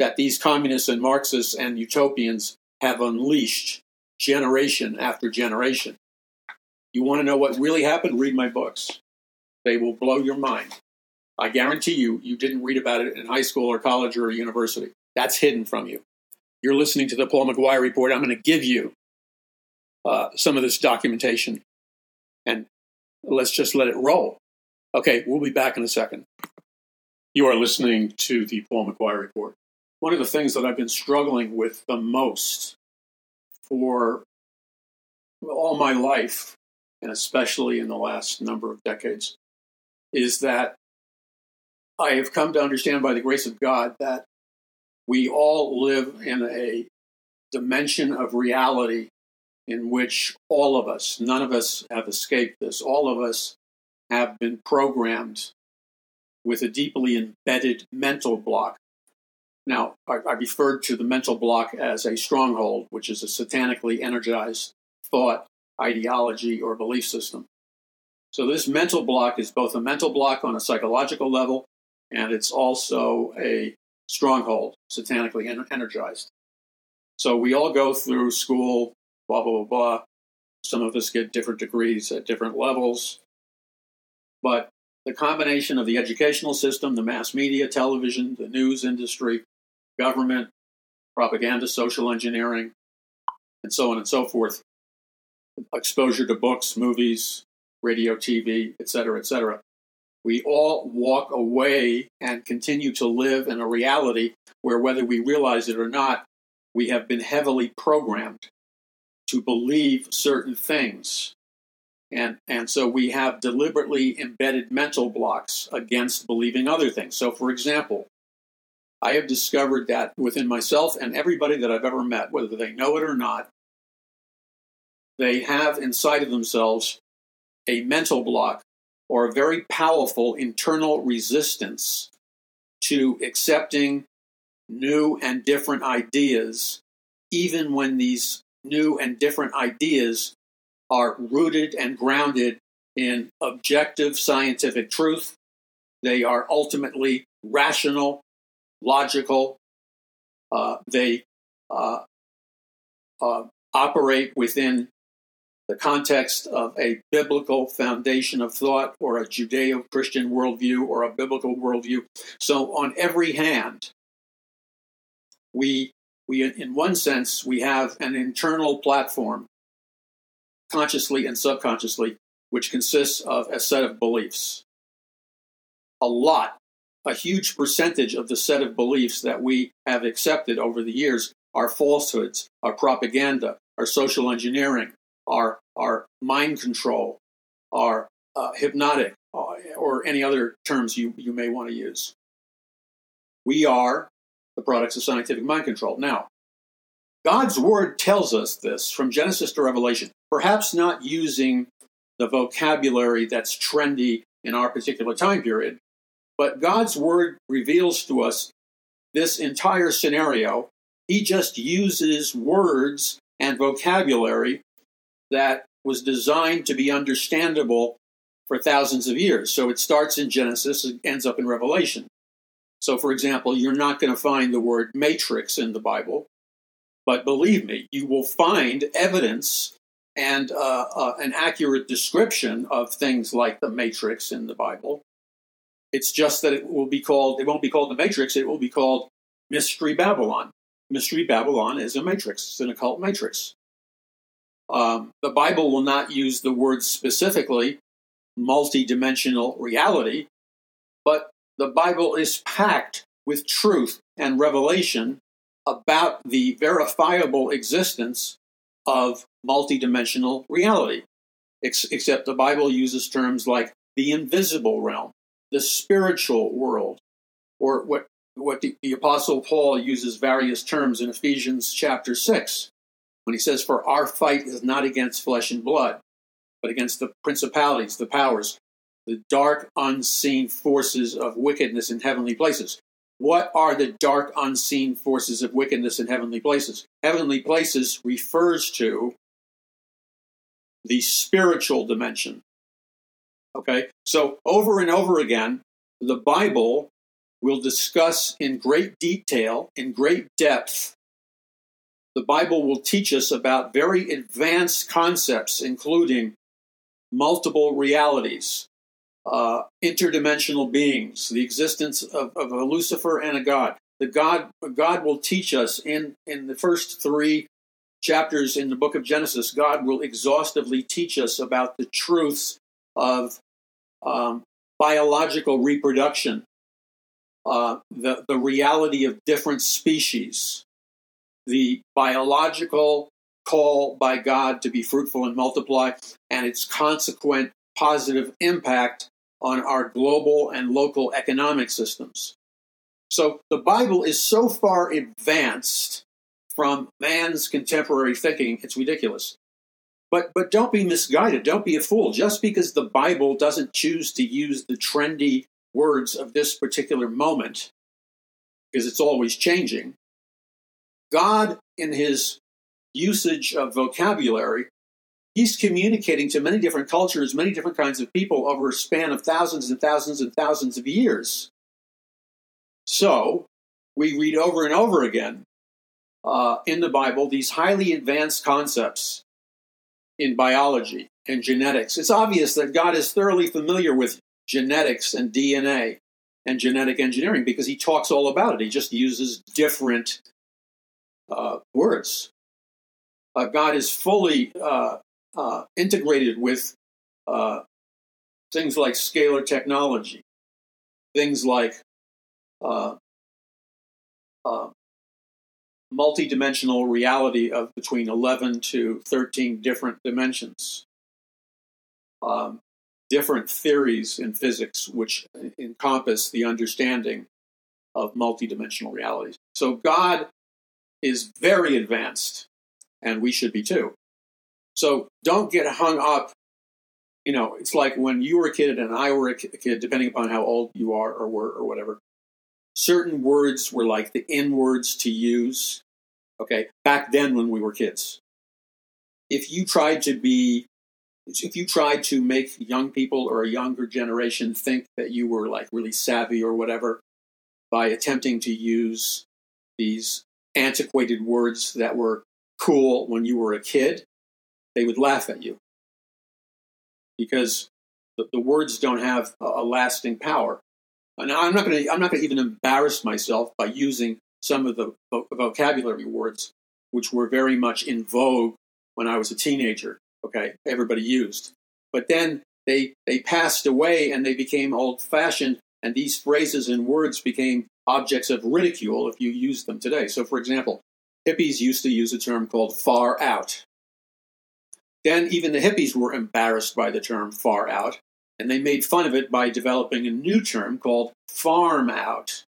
that these communists and Marxists and utopians have unleashed generation after generation. You want to know what really happened? Read my books. They will blow your mind. I guarantee you, you didn't read about it in high school or college or university. That's hidden from you. You're listening to the Paul McGuire Report. I'm going to give you uh, some of this documentation and let's just let it roll. Okay, we'll be back in a second. You are listening to the Paul McGuire Report. one of the things that I've been struggling with the most for all my life, and especially in the last number of decades, is that I have come to understand by the grace of God that we all live in a dimension of reality in which all of us, none of us have escaped this, all of us have been programmed with a deeply embedded mental block. Now, I, I referred to the mental block as a stronghold, which is a satanically energized thought, ideology, or belief system. So, this mental block is both a mental block on a psychological level, and it's also a stronghold, satanically energized. So, we all go through school, blah, blah, blah, blah. Some of us get different degrees at different levels. But the combination of the educational system, the mass media, television, the news industry, government, propaganda, social engineering, and so on and so forth, exposure to books, movies, radio, TV, etc., etc. We all walk away and continue to live in a reality where, whether we realize it or not, we have been heavily programmed to believe certain things. And, and so we have deliberately embedded mental blocks against believing other things. So, for example, I have discovered that within myself and everybody that I've ever met, whether they know it or not, they have inside of themselves a mental block or a very powerful internal resistance to accepting new and different ideas, even when these new and different ideas are rooted and grounded in objective scientific truth. They are ultimately rational, logical. Uh, they uh, uh, operate within the context of a biblical foundation of thought or a Judeo Christian worldview or a biblical worldview. So, on every hand, we, we, in one sense, we have an internal platform consciously and subconsciously, which consists of a set of beliefs. A lot, a huge percentage of the set of beliefs that we have accepted over the years are falsehoods, are propaganda, are social engineering, are, are mind control, are uh, hypnotic, uh, or any other terms you, you may want to use. We are the products of scientific mind control. Now, God's word tells us this from Genesis to Revelation, perhaps not using the vocabulary that's trendy in our particular time period, but God's word reveals to us this entire scenario. He just uses words and vocabulary that was designed to be understandable for thousands of years. So it starts in Genesis, it ends up in Revelation. So, for example, you're not going to find the word matrix in the Bible. But believe me, you will find evidence and uh, uh, an accurate description of things like the Matrix in the Bible. It's just that it will be called, it won't be called the Matrix, it will be called Mystery Babylon. Mystery Babylon is a matrix, it's an occult matrix. Um, the Bible will not use the word specifically multidimensional reality, but the Bible is packed with truth and revelation about the verifiable existence of multidimensional reality. Ex- except the Bible uses terms like the invisible realm, the spiritual world, or what, what the, the Apostle Paul uses various terms in Ephesians chapter 6 when he says, For our fight is not against flesh and blood, but against the principalities, the powers, the dark unseen forces of wickedness in heavenly places. What are the dark, unseen forces of wickedness in heavenly places? Heavenly places refers to the spiritual dimension. Okay, so over and over again, the Bible will discuss in great detail, in great depth, the Bible will teach us about very advanced concepts, including multiple realities, uh, interdimensional beings, the existence of, of, a Lucifer and a God. The God God will teach us in in the first three chapters in the book of Genesis. God will exhaustively teach us about the truths of um, biological reproduction, uh, the, the reality of different species, the biological call by God to be fruitful and multiply, and its consequent positive impact on our global and local economic systems. So the Bible is so far advanced from man's contemporary thinking, it's ridiculous. But but don't be misguided. Don't be a fool. Just because the Bible doesn't choose to use the trendy words of this particular moment, because it's always changing, God, in his usage of vocabulary, he's communicating to many different cultures, many different kinds of people over a span of thousands and thousands and thousands of years. So we read over and over again uh, in the Bible these highly advanced concepts in biology and genetics. It's obvious that God is thoroughly familiar with genetics and DNA and genetic engineering because he talks all about it. He just uses different uh, words. Uh, God is fully uh, uh integrated with uh, things like scalar technology, things like uh, multi-dimensional reality of between 11 to 13 different dimensions. Um, different theories in physics which encompass the understanding of multidimensional realities. So God is very advanced, and we should be too. So don't get hung up. You know, it's like when you were a kid and I were a kid, depending upon how old you are or were or whatever. Certain words were like the N words to use. Okay, back then when we were kids. If you tried to be if you tried to make young people or a younger generation think that you were like really savvy or whatever by attempting to use these antiquated words that were cool when you were a kid, they would laugh at you because the, the words don't have a, a lasting power. And I'm not going to I'm not going to even embarrass myself by using some of the vocabulary words which were very much in vogue when I was a teenager okay, everybody used. But then they they passed away and they became old fashioned, and these phrases and words became objects of ridicule if you use them today. So, for example, hippies used to use a term called far out. Then even the hippies were embarrassed by the term far out, and they made fun of it by developing a new term called farm out.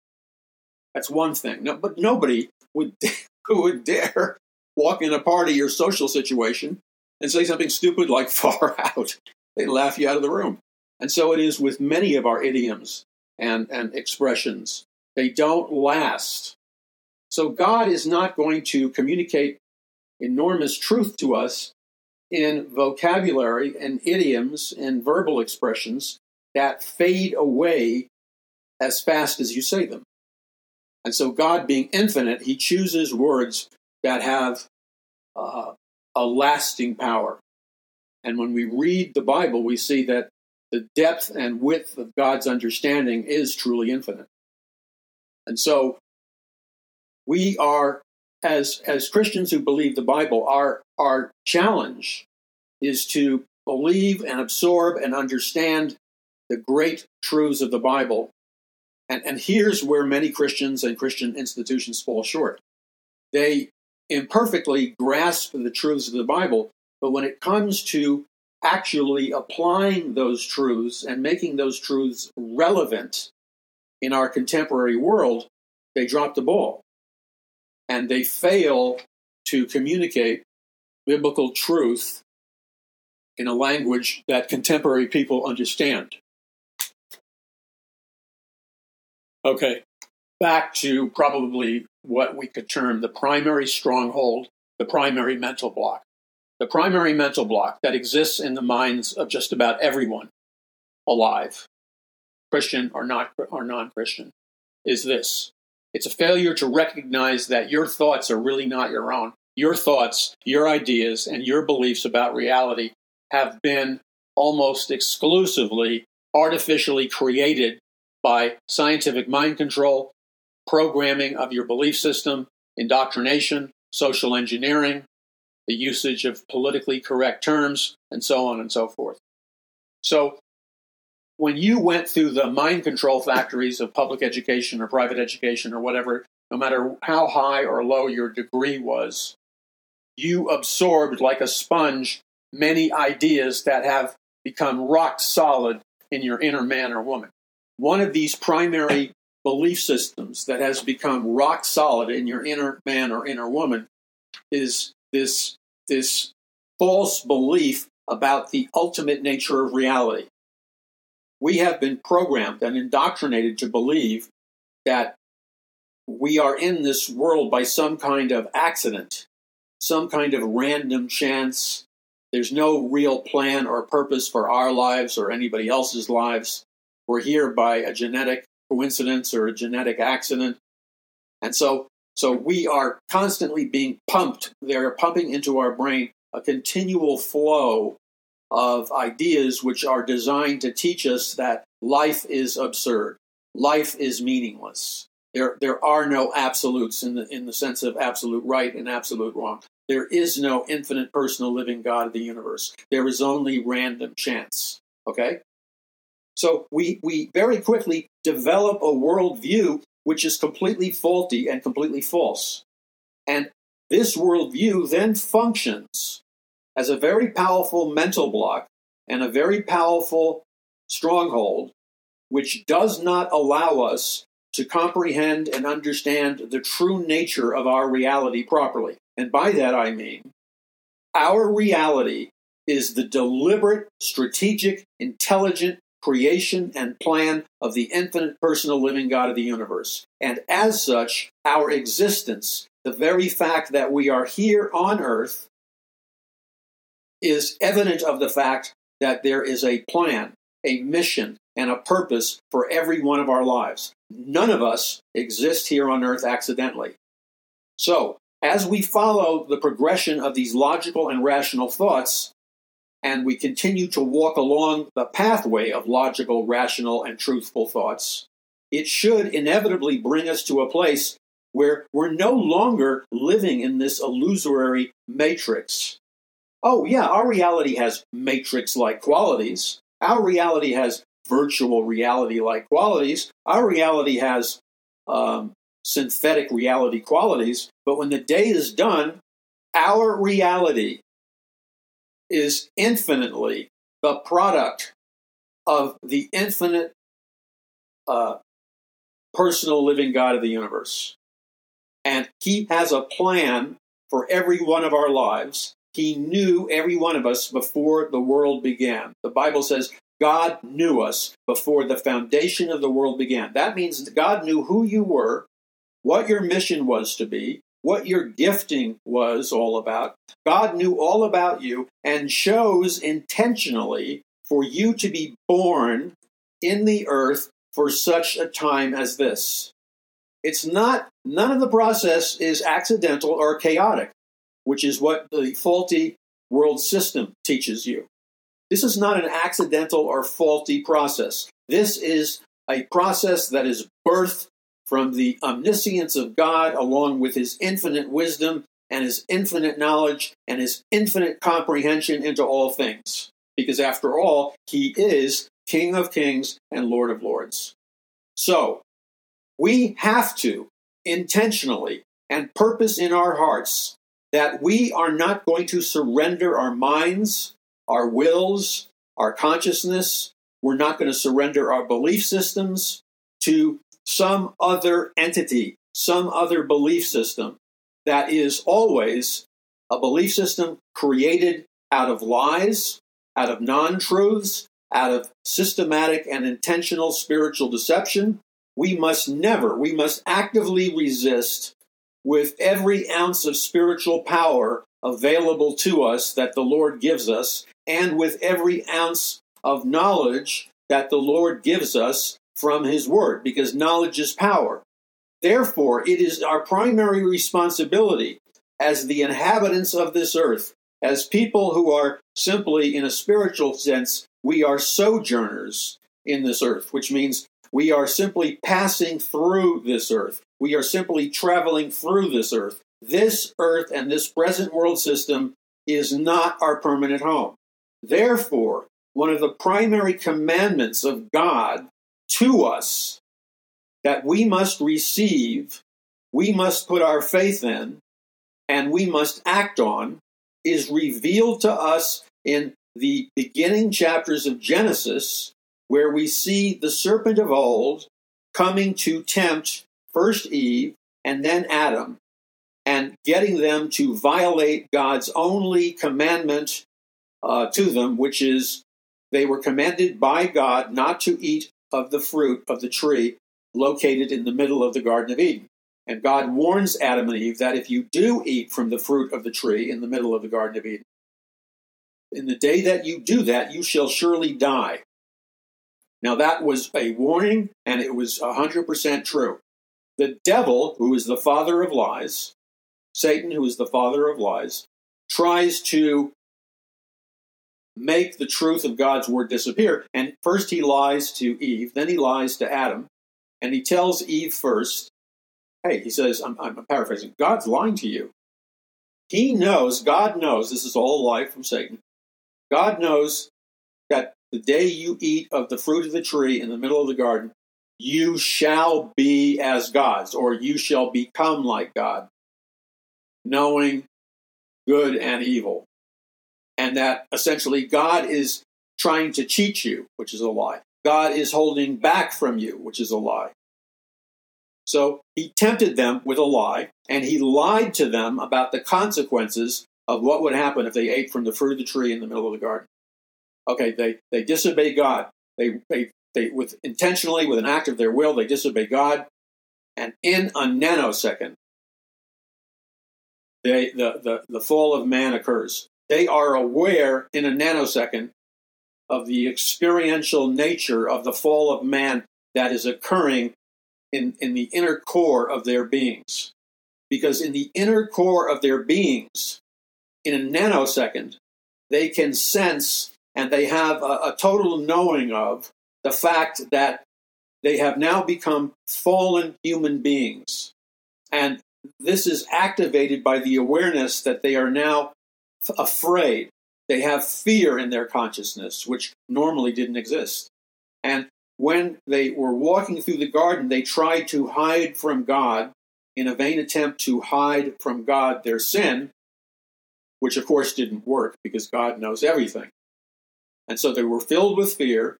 That's one thing. No, but nobody would would dare walk in a party or social situation and say something stupid like far out. They laugh you out of the room. And so it is with many of our idioms and, and expressions. They don't last. So God is not going to communicate enormous truth to us in vocabulary and idioms and verbal expressions that fade away as fast as you say them. And so, God being infinite, He chooses words that have uh, a lasting power. And when we read the Bible, we see that the depth and width of God's understanding is truly infinite. And so we are, as, as Christians who believe the Bible, our, our challenge is to believe and absorb and understand the great truths of the Bible. And, and here's where many Christians and Christian institutions fall short. They imperfectly grasp the truths of the Bible, but when it comes to actually applying those truths and making those truths relevant in our contemporary world, they drop the ball. And they fail to communicate biblical truth in a language that contemporary people understand. Okay, back to probably what we could term the primary stronghold, the primary mental block. The primary mental block that exists in the minds of just about everyone alive, Christian or not or non-Christian, is this. It's a failure to recognize that your thoughts are really not your own. Your thoughts, your ideas, and your beliefs about reality have been almost exclusively artificially created by scientific mind control programming of your belief system, indoctrination, social engineering, the usage of politically correct terms, and so on and so forth. So, when you went through the mind control factories of public education or private education or whatever, no matter how high or low your degree was, you absorbed like a sponge many ideas that have become rock solid in your inner man or woman. One of these primary belief systems that has become rock solid in your inner man or inner woman is this, this false belief about the ultimate nature of reality. We have been programmed and indoctrinated to believe that we are in this world by some kind of accident, some kind of random chance. There's no real plan or purpose for our lives or anybody else's lives. We're here by a genetic coincidence or a genetic accident. And so, so we are constantly being pumped. They're pumping into our brain a continual flow of ideas which are designed to teach us that life is absurd, life is meaningless. There, there are no absolutes in the, in the sense of absolute right and absolute wrong. There is no infinite personal living God of the universe. There is only random chance. Okay? So we, we very quickly develop a worldview which is completely faulty and completely false. And this worldview then functions as a very powerful mental block and a very powerful stronghold, which does not allow us to comprehend and understand the true nature of our reality properly. And by that I mean, our reality is the deliberate, strategic, intelligent creation and plan of the infinite personal living God of the universe. And as such, our existence, the very fact that we are here on earth, is evident of the fact that there is a plan, a mission, and a purpose for every one of our lives. None of us exist here on earth accidentally. So, as we follow the progression of these logical and rational thoughts, and we continue to walk along the pathway of logical, rational, and truthful thoughts, it should inevitably bring us to a place where we're no longer living in this illusory matrix oh, yeah, our reality has matrix like qualities. Our reality has virtual reality like qualities. Our reality has um, synthetic reality qualities. But when the day is done, our reality is infinitely the product of the infinite uh, personal living God of the universe. And He has a plan for every one of our lives. He knew every one of us before the world began. The Bible says God knew us before the foundation of the world began. That means that God knew who you were, what your mission was to be, what your gifting was all about. God knew all about you and chose intentionally for you to be born in the earth for such a time as this. It's not, none of the process is accidental or chaotic which is what the faulty world system teaches you. This is not an accidental or faulty process. This is a process that is birthed from the omniscience of God, along with his infinite wisdom and his infinite knowledge and his infinite comprehension into all things. Because after all, he is King of kings and Lord of lords. So, we have to intentionally and purpose in our hearts that we are not going to surrender our minds, our wills, our consciousness. We're not going to surrender our belief systems to some other entity, some other belief system that is always a belief system created out of lies, out of non truths, out of systematic and intentional spiritual deception. We must never, we must actively resist with every ounce of spiritual power available to us that the Lord gives us, and with every ounce of knowledge that the Lord gives us from His Word, because knowledge is power. Therefore, it is our primary responsibility as the inhabitants of this earth, as people who are simply, in a spiritual sense, we are sojourners in this earth, which means we are simply passing through this earth. We are simply traveling through this earth. This earth and this present world system is not our permanent home. Therefore, one of the primary commandments of God to us that we must receive, we must put our faith in, and we must act on is revealed to us in the beginning chapters of Genesis, where we see the serpent of old coming to tempt first Eve and then Adam and getting them to violate God's only commandment uh, to them, which is they were commanded by God not to eat of the fruit of the tree located in the middle of the Garden of Eden. And God warns Adam and Eve that if you do eat from the fruit of the tree in the middle of the Garden of Eden, in the day that you do that, you shall surely die. Now, that was a warning, and it was 100% true. The devil, who is the father of lies, Satan, who is the father of lies, tries to make the truth of God's word disappear. And first he lies to Eve, then he lies to Adam, and he tells Eve first, hey, he says, I'm, I'm paraphrasing, God's lying to you. He knows, God knows, this is all a lie from Satan. God knows that the day you eat of the fruit of the tree in the middle of the garden, you shall be as gods, or you shall become like God, knowing good and evil. And that essentially God is trying to cheat you, which is a lie. God is holding back from you, which is a lie. So he tempted them with a lie, and he lied to them about the consequences of what would happen if they ate from the fruit of the tree in the middle of the garden. Okay, they, they disobey God. They, they, they with intentionally, with an act of their will, they disobey God, and in a nanosecond, they, the, the, the fall of man occurs. They are aware in a nanosecond of the experiential nature of the fall of man that is occurring in, in the inner core of their beings. Because in the inner core of their beings, in a nanosecond, they can sense and they have a, a total knowing of the fact that they have now become fallen human beings. And this is activated by the awareness that they are now afraid. They have fear in their consciousness, which normally didn't exist. And when they were walking through the garden, they tried to hide from God in a vain attempt to hide from God their sin, which of course didn't work because God knows everything. And so they were filled with fear.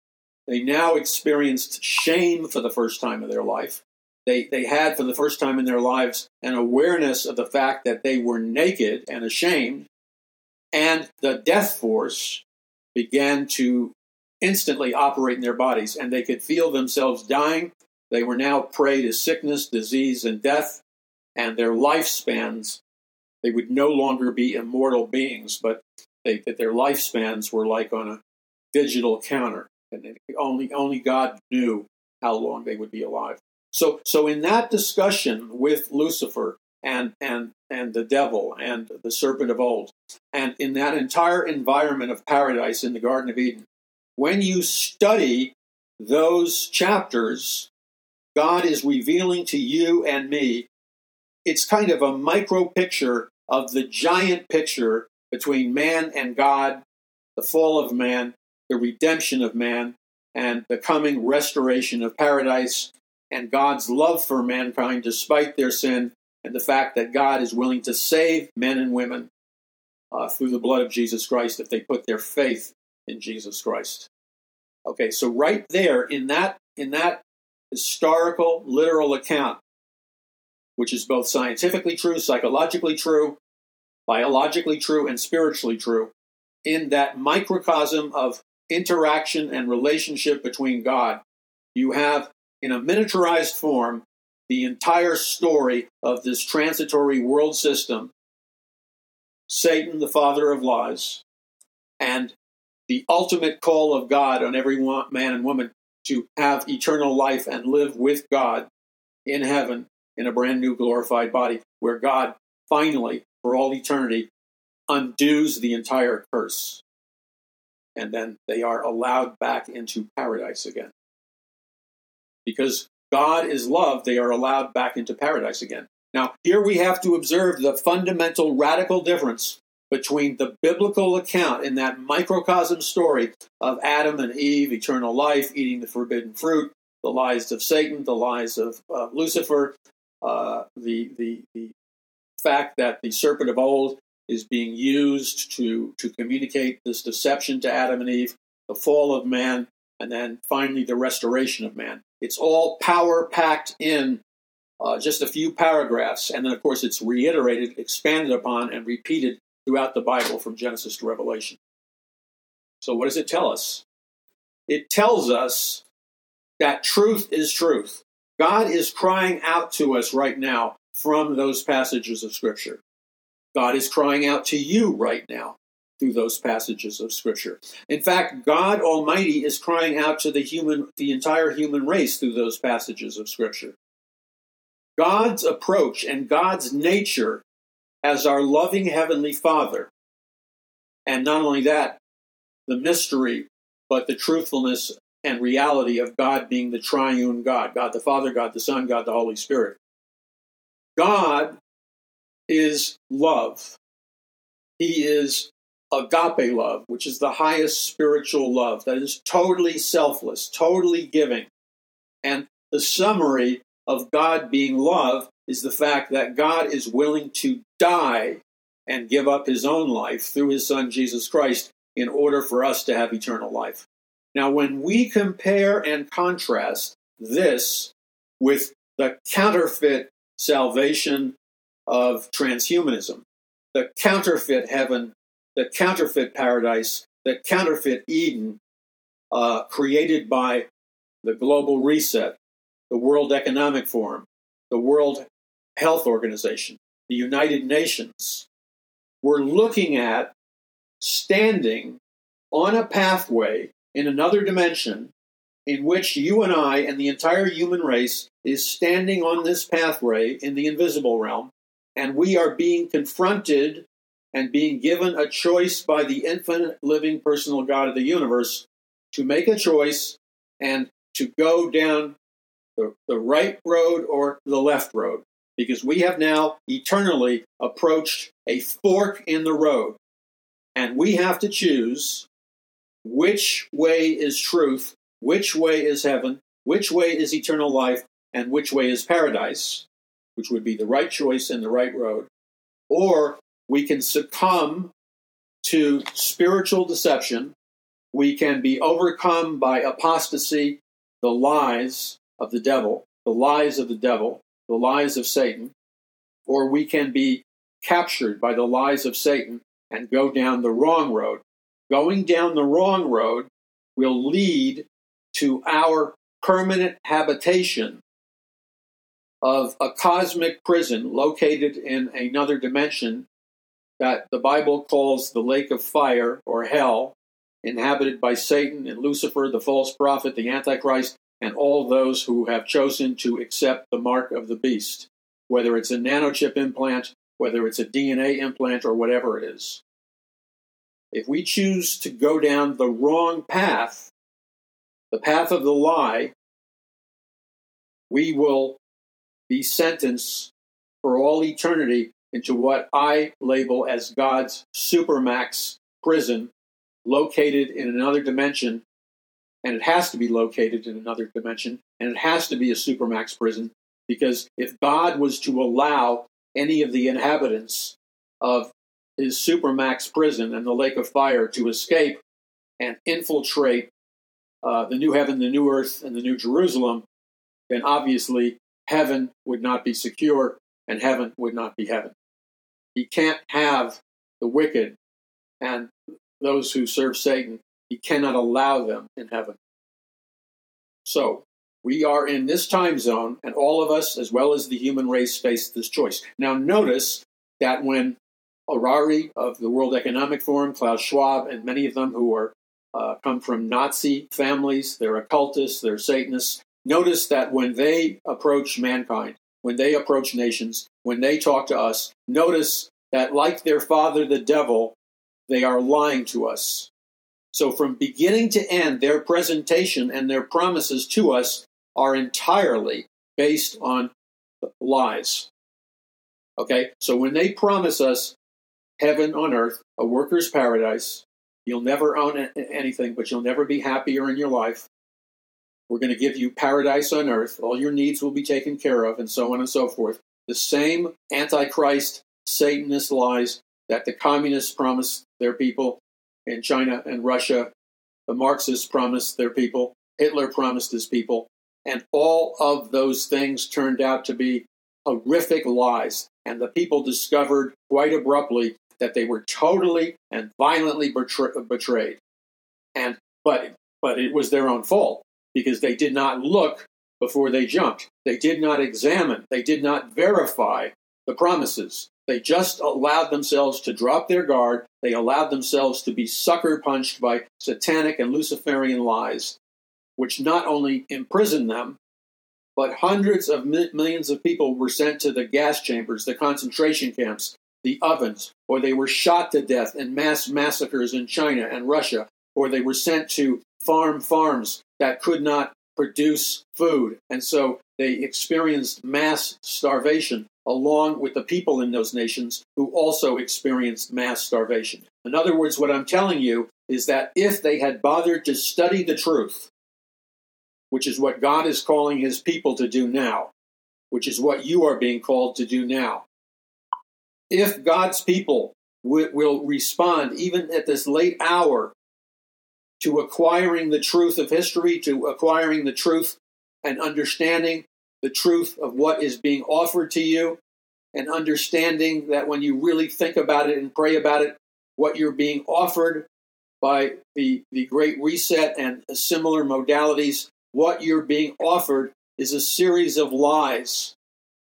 They now experienced shame for the first time in their life. They, they had, for the first time in their lives, an awareness of the fact that they were naked and ashamed. And the death force began to instantly operate in their bodies, and they could feel themselves dying. They were now prey to sickness, disease, and death, and their lifespans, they would no longer be immortal beings, but they, that their lifespans were like on a digital counter, and only only God knew how long they would be alive. So, so in that discussion with Lucifer and and and the devil and the serpent of old, and in that entire environment of paradise in the Garden of Eden, when you study those chapters, God is revealing to you and me. It's kind of a micro picture of the giant picture between man and God, the fall of man, the redemption of man, and the coming restoration of paradise, and God's love for mankind despite their sin, and the fact that God is willing to save men and women uh, through the blood of Jesus Christ if they put their faith in Jesus Christ. Okay, so right there in that in that historical literal account, which is both scientifically true, psychologically true, biologically true, and spiritually true, in that microcosm of interaction and relationship between God, you have in a miniaturized form the entire story of this transitory world system Satan, the father of lies, and the ultimate call of God on every man and woman to have eternal life and live with God in heaven in a brand new glorified body, where God finally, for all eternity, undoes the entire curse. And then they are allowed back into paradise again. Because God is love, they are allowed back into paradise again. Now, here we have to observe the fundamental radical difference between the biblical account in that microcosm story of Adam and Eve, eternal life, eating the forbidden fruit, the lies of Satan, the lies of uh, Lucifer, uh, the, the, the fact that the serpent of old is being used to, to communicate this deception to Adam and Eve, the fall of man, and then finally the restoration of man. It's all power packed in uh, just a few paragraphs, and then, of course, it's reiterated, expanded upon, and repeated throughout the Bible from Genesis to Revelation. So, what does it tell us? It tells us that truth is truth. God is crying out to us right now from those passages of Scripture. God is crying out to you right now through those passages of Scripture. In fact, God Almighty is crying out to the human, the entire human race through those passages of Scripture. God's approach and God's nature as our loving Heavenly Father. And not only that, the mystery, but the truthfulness and reality of God being the triune God God the Father, God the Son, God the Holy Spirit. God is love. He is agape love, which is the highest spiritual love that is totally selfless, totally giving. And the summary of God being love is the fact that God is willing to die and give up his own life through his son Jesus Christ in order for us to have eternal life. Now, when we compare and contrast this with the counterfeit salvation of transhumanism, the counterfeit heaven, the counterfeit paradise, the counterfeit Eden uh, created by the global reset, the World Economic Forum, the World Health Organization, the United Nations, we're looking at standing on a pathway in another dimension in which you and I and the entire human race is standing on this pathway in the invisible realm, and we are being confronted and being given a choice by the infinite living personal God of the universe to make a choice and to go down the, the right road or the left road because we have now eternally approached a fork in the road. And we have to choose which way is truth, which way is heaven, which way is eternal life, and which way is paradise, which would be the right choice and the right road. Or we can succumb to spiritual deception. We can be overcome by apostasy, the lies of the devil, the lies of the devil, the lies of Satan, or we can be captured by the lies of Satan and go down the wrong road. Going down the wrong road will lead to our permanent habitation of a cosmic prison located in another dimension that the Bible calls the lake of fire or hell, inhabited by Satan and Lucifer, the false prophet, the Antichrist, and all those who have chosen to accept the mark of the beast, whether it's a nanochip implant, whether it's a DNA implant, or whatever it is. If we choose to go down the wrong path, the path of the lie, we will be sentenced for all eternity into what I label as God's supermax prison, located in another dimension and it has to be located in another dimension, and it has to be a supermax prison because if God was to allow any of the inhabitants of his supermax prison and the lake of fire to escape and infiltrate uh, the new heaven, the new earth, and the new Jerusalem, then obviously heaven would not be secure and heaven would not be heaven. He can't have the wicked and those who serve Satan he cannot allow them in heaven. So, we are in this time zone, and all of us, as well as the human race, face this choice. Now, notice that when Harari of the World Economic Forum, Klaus Schwab, and many of them who are uh, come from Nazi families, they're occultists, they're Satanists. Notice that when they approach mankind, when they approach nations, when they talk to us, notice that, like their father, the devil, they are lying to us. So, from beginning to end, their presentation and their promises to us are entirely based on lies. Okay? So, when they promise us heaven on earth, a worker's paradise. You'll never own anything, but you'll never be happier in your life. We're going to give you paradise on earth. All your needs will be taken care of, and so on and so forth. The same Antichrist, Satanist lies that the communists promised their people in China and Russia, the Marxists promised their people, Hitler promised his people, and all of those things turned out to be horrific lies. And the people discovered quite abruptly that they were totally and violently betray- betrayed. And but but it was their own fault because they did not look before they jumped. They did not examine. They did not verify the promises. They just allowed themselves to drop their guard. They allowed themselves to be sucker punched by satanic and Luciferian lies, which not only imprisoned them, but hundreds of millions of people were sent to the gas chambers, the concentration camps, the ovens, or they were shot to death in mass massacres in China and Russia, or they were sent to farm farms that could not produce food. And so they experienced mass starvation along with the people in those nations who also experienced mass starvation. In other words, what I'm telling you is that if they had bothered to study the truth, which is what God is calling his people to do now, which is what you are being called to do now, if God's people will respond, even at this late hour, to acquiring the truth of history, to acquiring the truth and understanding the truth of what is being offered to you and understanding that when you really think about it and pray about it, what you're being offered by the, the Great Reset and similar modalities, what you're being offered is a series of lies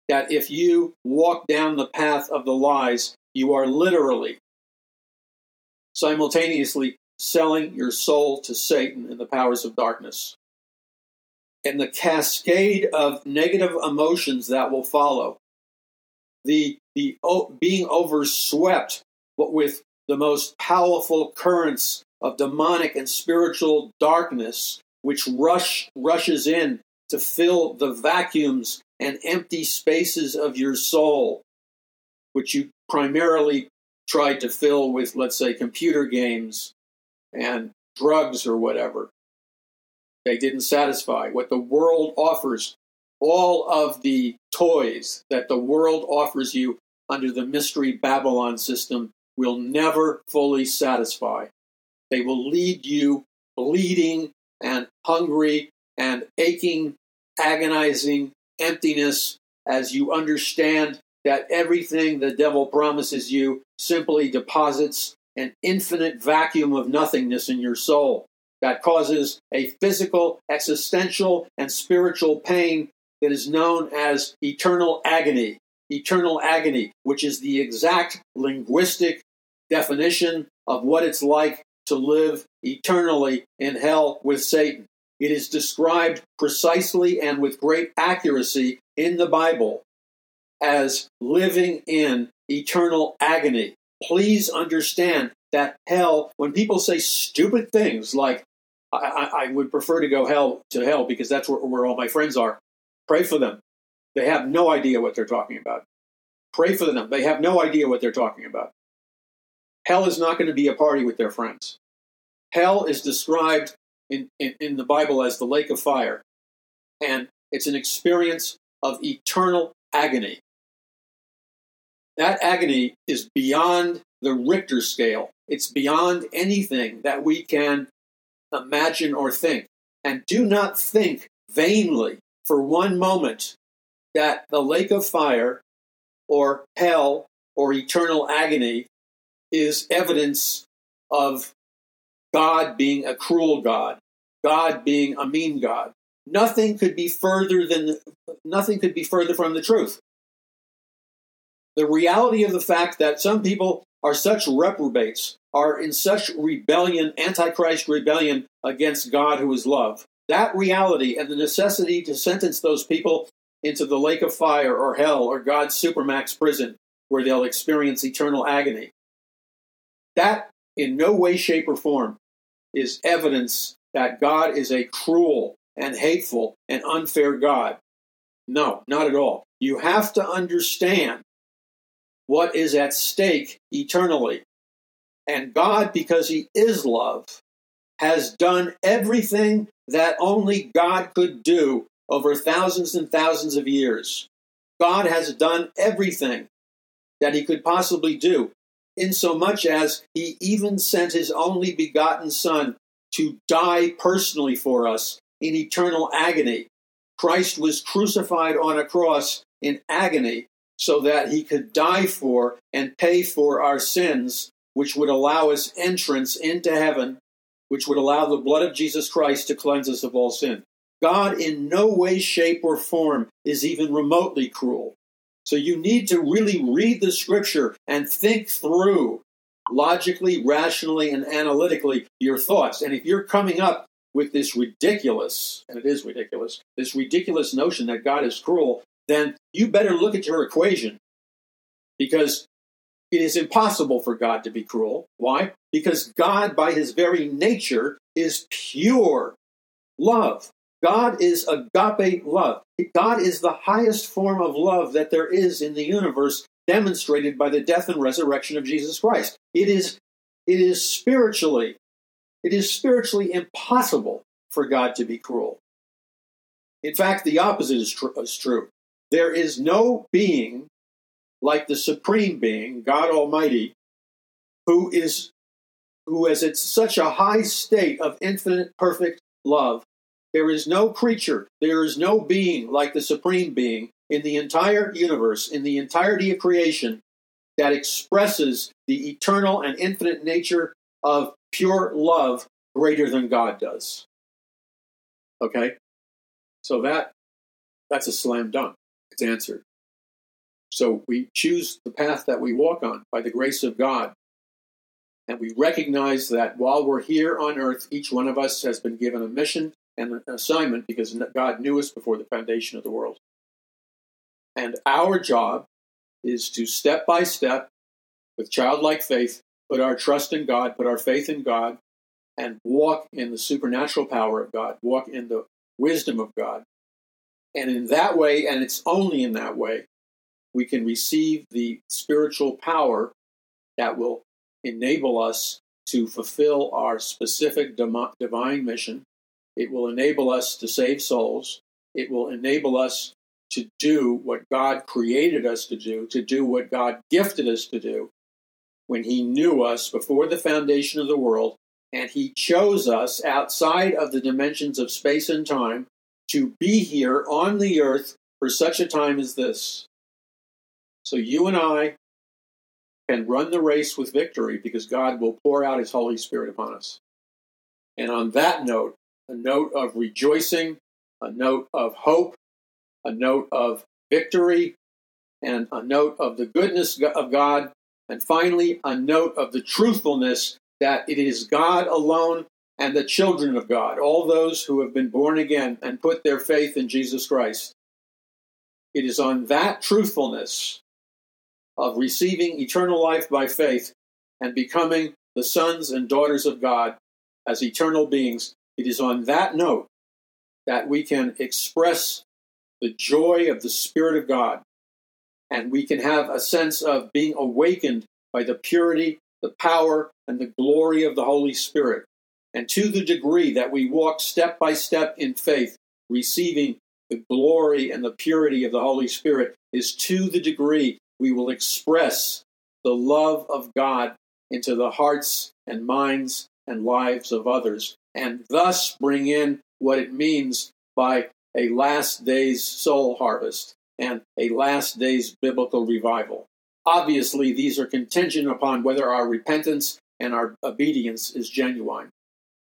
that if you walk down the path of the lies, you are literally simultaneously selling your soul to Satan and the powers of darkness. And the cascade of negative emotions that will follow, the, the being overswept but with the most powerful currents of demonic and spiritual darkness, which rush rushes in to fill the vacuums and empty spaces of your soul, which you primarily tried to fill with, let's say, computer games and drugs or whatever. They didn't satisfy. What the world offers, all of the toys that the world offers you under the Mystery Babylon system will never fully satisfy. They will lead you bleeding and hungry and aching, agonizing emptiness as you understand that everything the devil promises you simply deposits an infinite vacuum of nothingness in your soul that causes a physical, existential, and spiritual pain that is known as eternal agony. Eternal agony, which is the exact linguistic definition of what it's like to live eternally in hell with Satan. It is described precisely and with great accuracy in the Bible as living in eternal agony. Please understand that hell, when people say stupid things like, I, I, would prefer to go hell to hell because that's where, where all my friends are. Pray for them. They have no idea what they're talking about. Pray for them. They have no idea what they're talking about. Hell is not going to be a party with their friends. Hell is described in, in, in the Bible as the lake of fire, and it's an experience of eternal agony. That agony is beyond the Richter scale. It's beyond anything that we can imagine, or think. And do not think vainly for one moment that the lake of fire or hell or eternal agony is evidence of God being a cruel God, God being a mean God. Nothing could be further than nothing could be further from the truth. The reality of the fact that some people are such reprobates are in such rebellion, antichrist rebellion against God who is love. That reality and the necessity to sentence those people into the lake of fire or hell or God's supermax prison where they'll experience eternal agony. That, in no way, shape, or form, is evidence that God is a cruel and hateful and unfair God. No, not at all. You have to understand what is at stake eternally. And God, because He is love, has done everything that only God could do over thousands and thousands of years. God has done everything that He could possibly do, insomuch as He even sent His only begotten Son to die personally for us in eternal agony. Christ was crucified on a cross in agony so that he could die for and pay for our sins, which would allow us entrance into heaven, which would allow the blood of Jesus Christ to cleanse us of all sin. God, in no way, shape, or form, is even remotely cruel. So you need to really read the scripture and think through logically, rationally, and analytically your thoughts. And if you're coming up with this ridiculous, and it is ridiculous, this ridiculous notion that God is cruel, then you better look at your equation because it is impossible for God to be cruel. Why? Because God, by his very nature, is pure love. God is agape love. God is the highest form of love that there is in the universe, demonstrated by the death and resurrection of Jesus Christ. It is, it is spiritually it is spiritually impossible for God to be cruel. In fact, the opposite is, tr- is true. There is no being like the supreme being, God Almighty, who is who is at such a high state of infinite perfect love. There is no creature, there is no being like the supreme being in the entire universe, in the entirety of creation, that expresses the eternal and infinite nature of pure love greater than God does. Okay? So that that's a slam dunk. It's answered. So we choose the path that we walk on by the grace of God. And we recognize that while we're here on earth, each one of us has been given a mission and an assignment because God knew us before the foundation of the world. And our job is to step by step, with childlike faith, put our trust in God, put our faith in God, and walk in the supernatural power of God, walk in the wisdom of God. And in that way, and it's only in that way, we can receive the spiritual power that will enable us to fulfill our specific divine mission. It will enable us to save souls. It will enable us to do what God created us to do, to do what God gifted us to do, when he knew us before the foundation of the world, and he chose us outside of the dimensions of space and time to be here on the earth for such a time as this. So you and I can run the race with victory because God will pour out his Holy Spirit upon us. And on that note, a note of rejoicing, a note of hope, a note of victory, and a note of the goodness of God and finally, a note of the truthfulness that it is God alone and the children of God, all those who have been born again and put their faith in Jesus Christ. It is on that truthfulness of receiving eternal life by faith and becoming the sons and daughters of God as eternal beings. It is on that note that we can express the joy of the Spirit of God and we can have a sense of being awakened by the purity, the power, and the glory of the Holy Spirit. And to the degree that we walk step by step in faith, receiving the glory and the purity of the Holy Spirit, is to the degree we will express the love of God into the hearts and minds and lives of others, and thus bring in what it means by a last day's soul harvest and a last days biblical revival. Obviously, these are contingent upon whether our repentance and our obedience is genuine.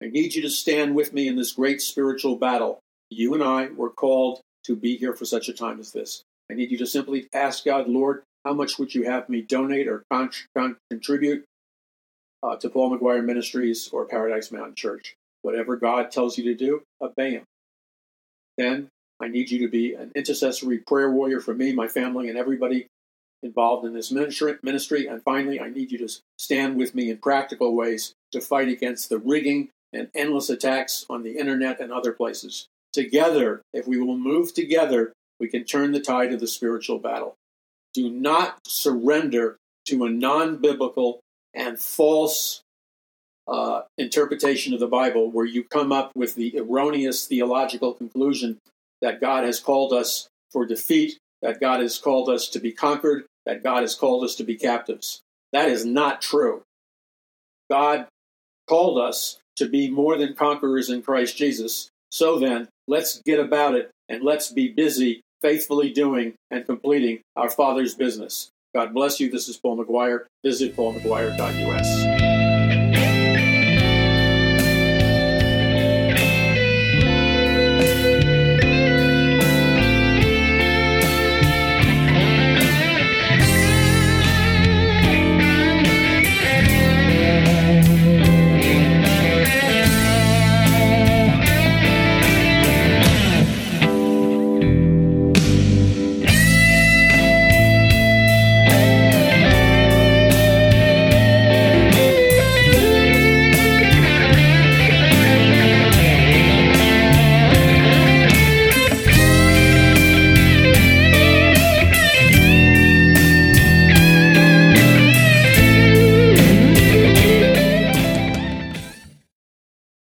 I need you to stand with me in this great spiritual battle. You and I were called to be here for such a time as this. I need you to simply ask God, Lord, how much would you have me donate or con- con- contribute uh, to Paul McGuire Ministries or Paradise Mountain Church? Whatever God tells you to do, obey Him. Then I need you to be an intercessory prayer warrior for me, my family, and everybody involved in this ministry. And finally, I need you to stand with me in practical ways to fight against the rigging and endless attacks on the internet and other places. Together, if we will move together, we can turn the tide of the spiritual battle. do not surrender to a non biblical and false uh, interpretation of the Bible where you come up with the erroneous theological conclusion that God has called us for defeat, that God has called us to be conquered, that God has called us to be captives. That is not true. God called us to be more than conquerors in Christ Jesus. So then, let's get about it and let's be busy faithfully doing and completing our Father's business. God bless you. This is Paul McGuire. Visit paulmcguire.us.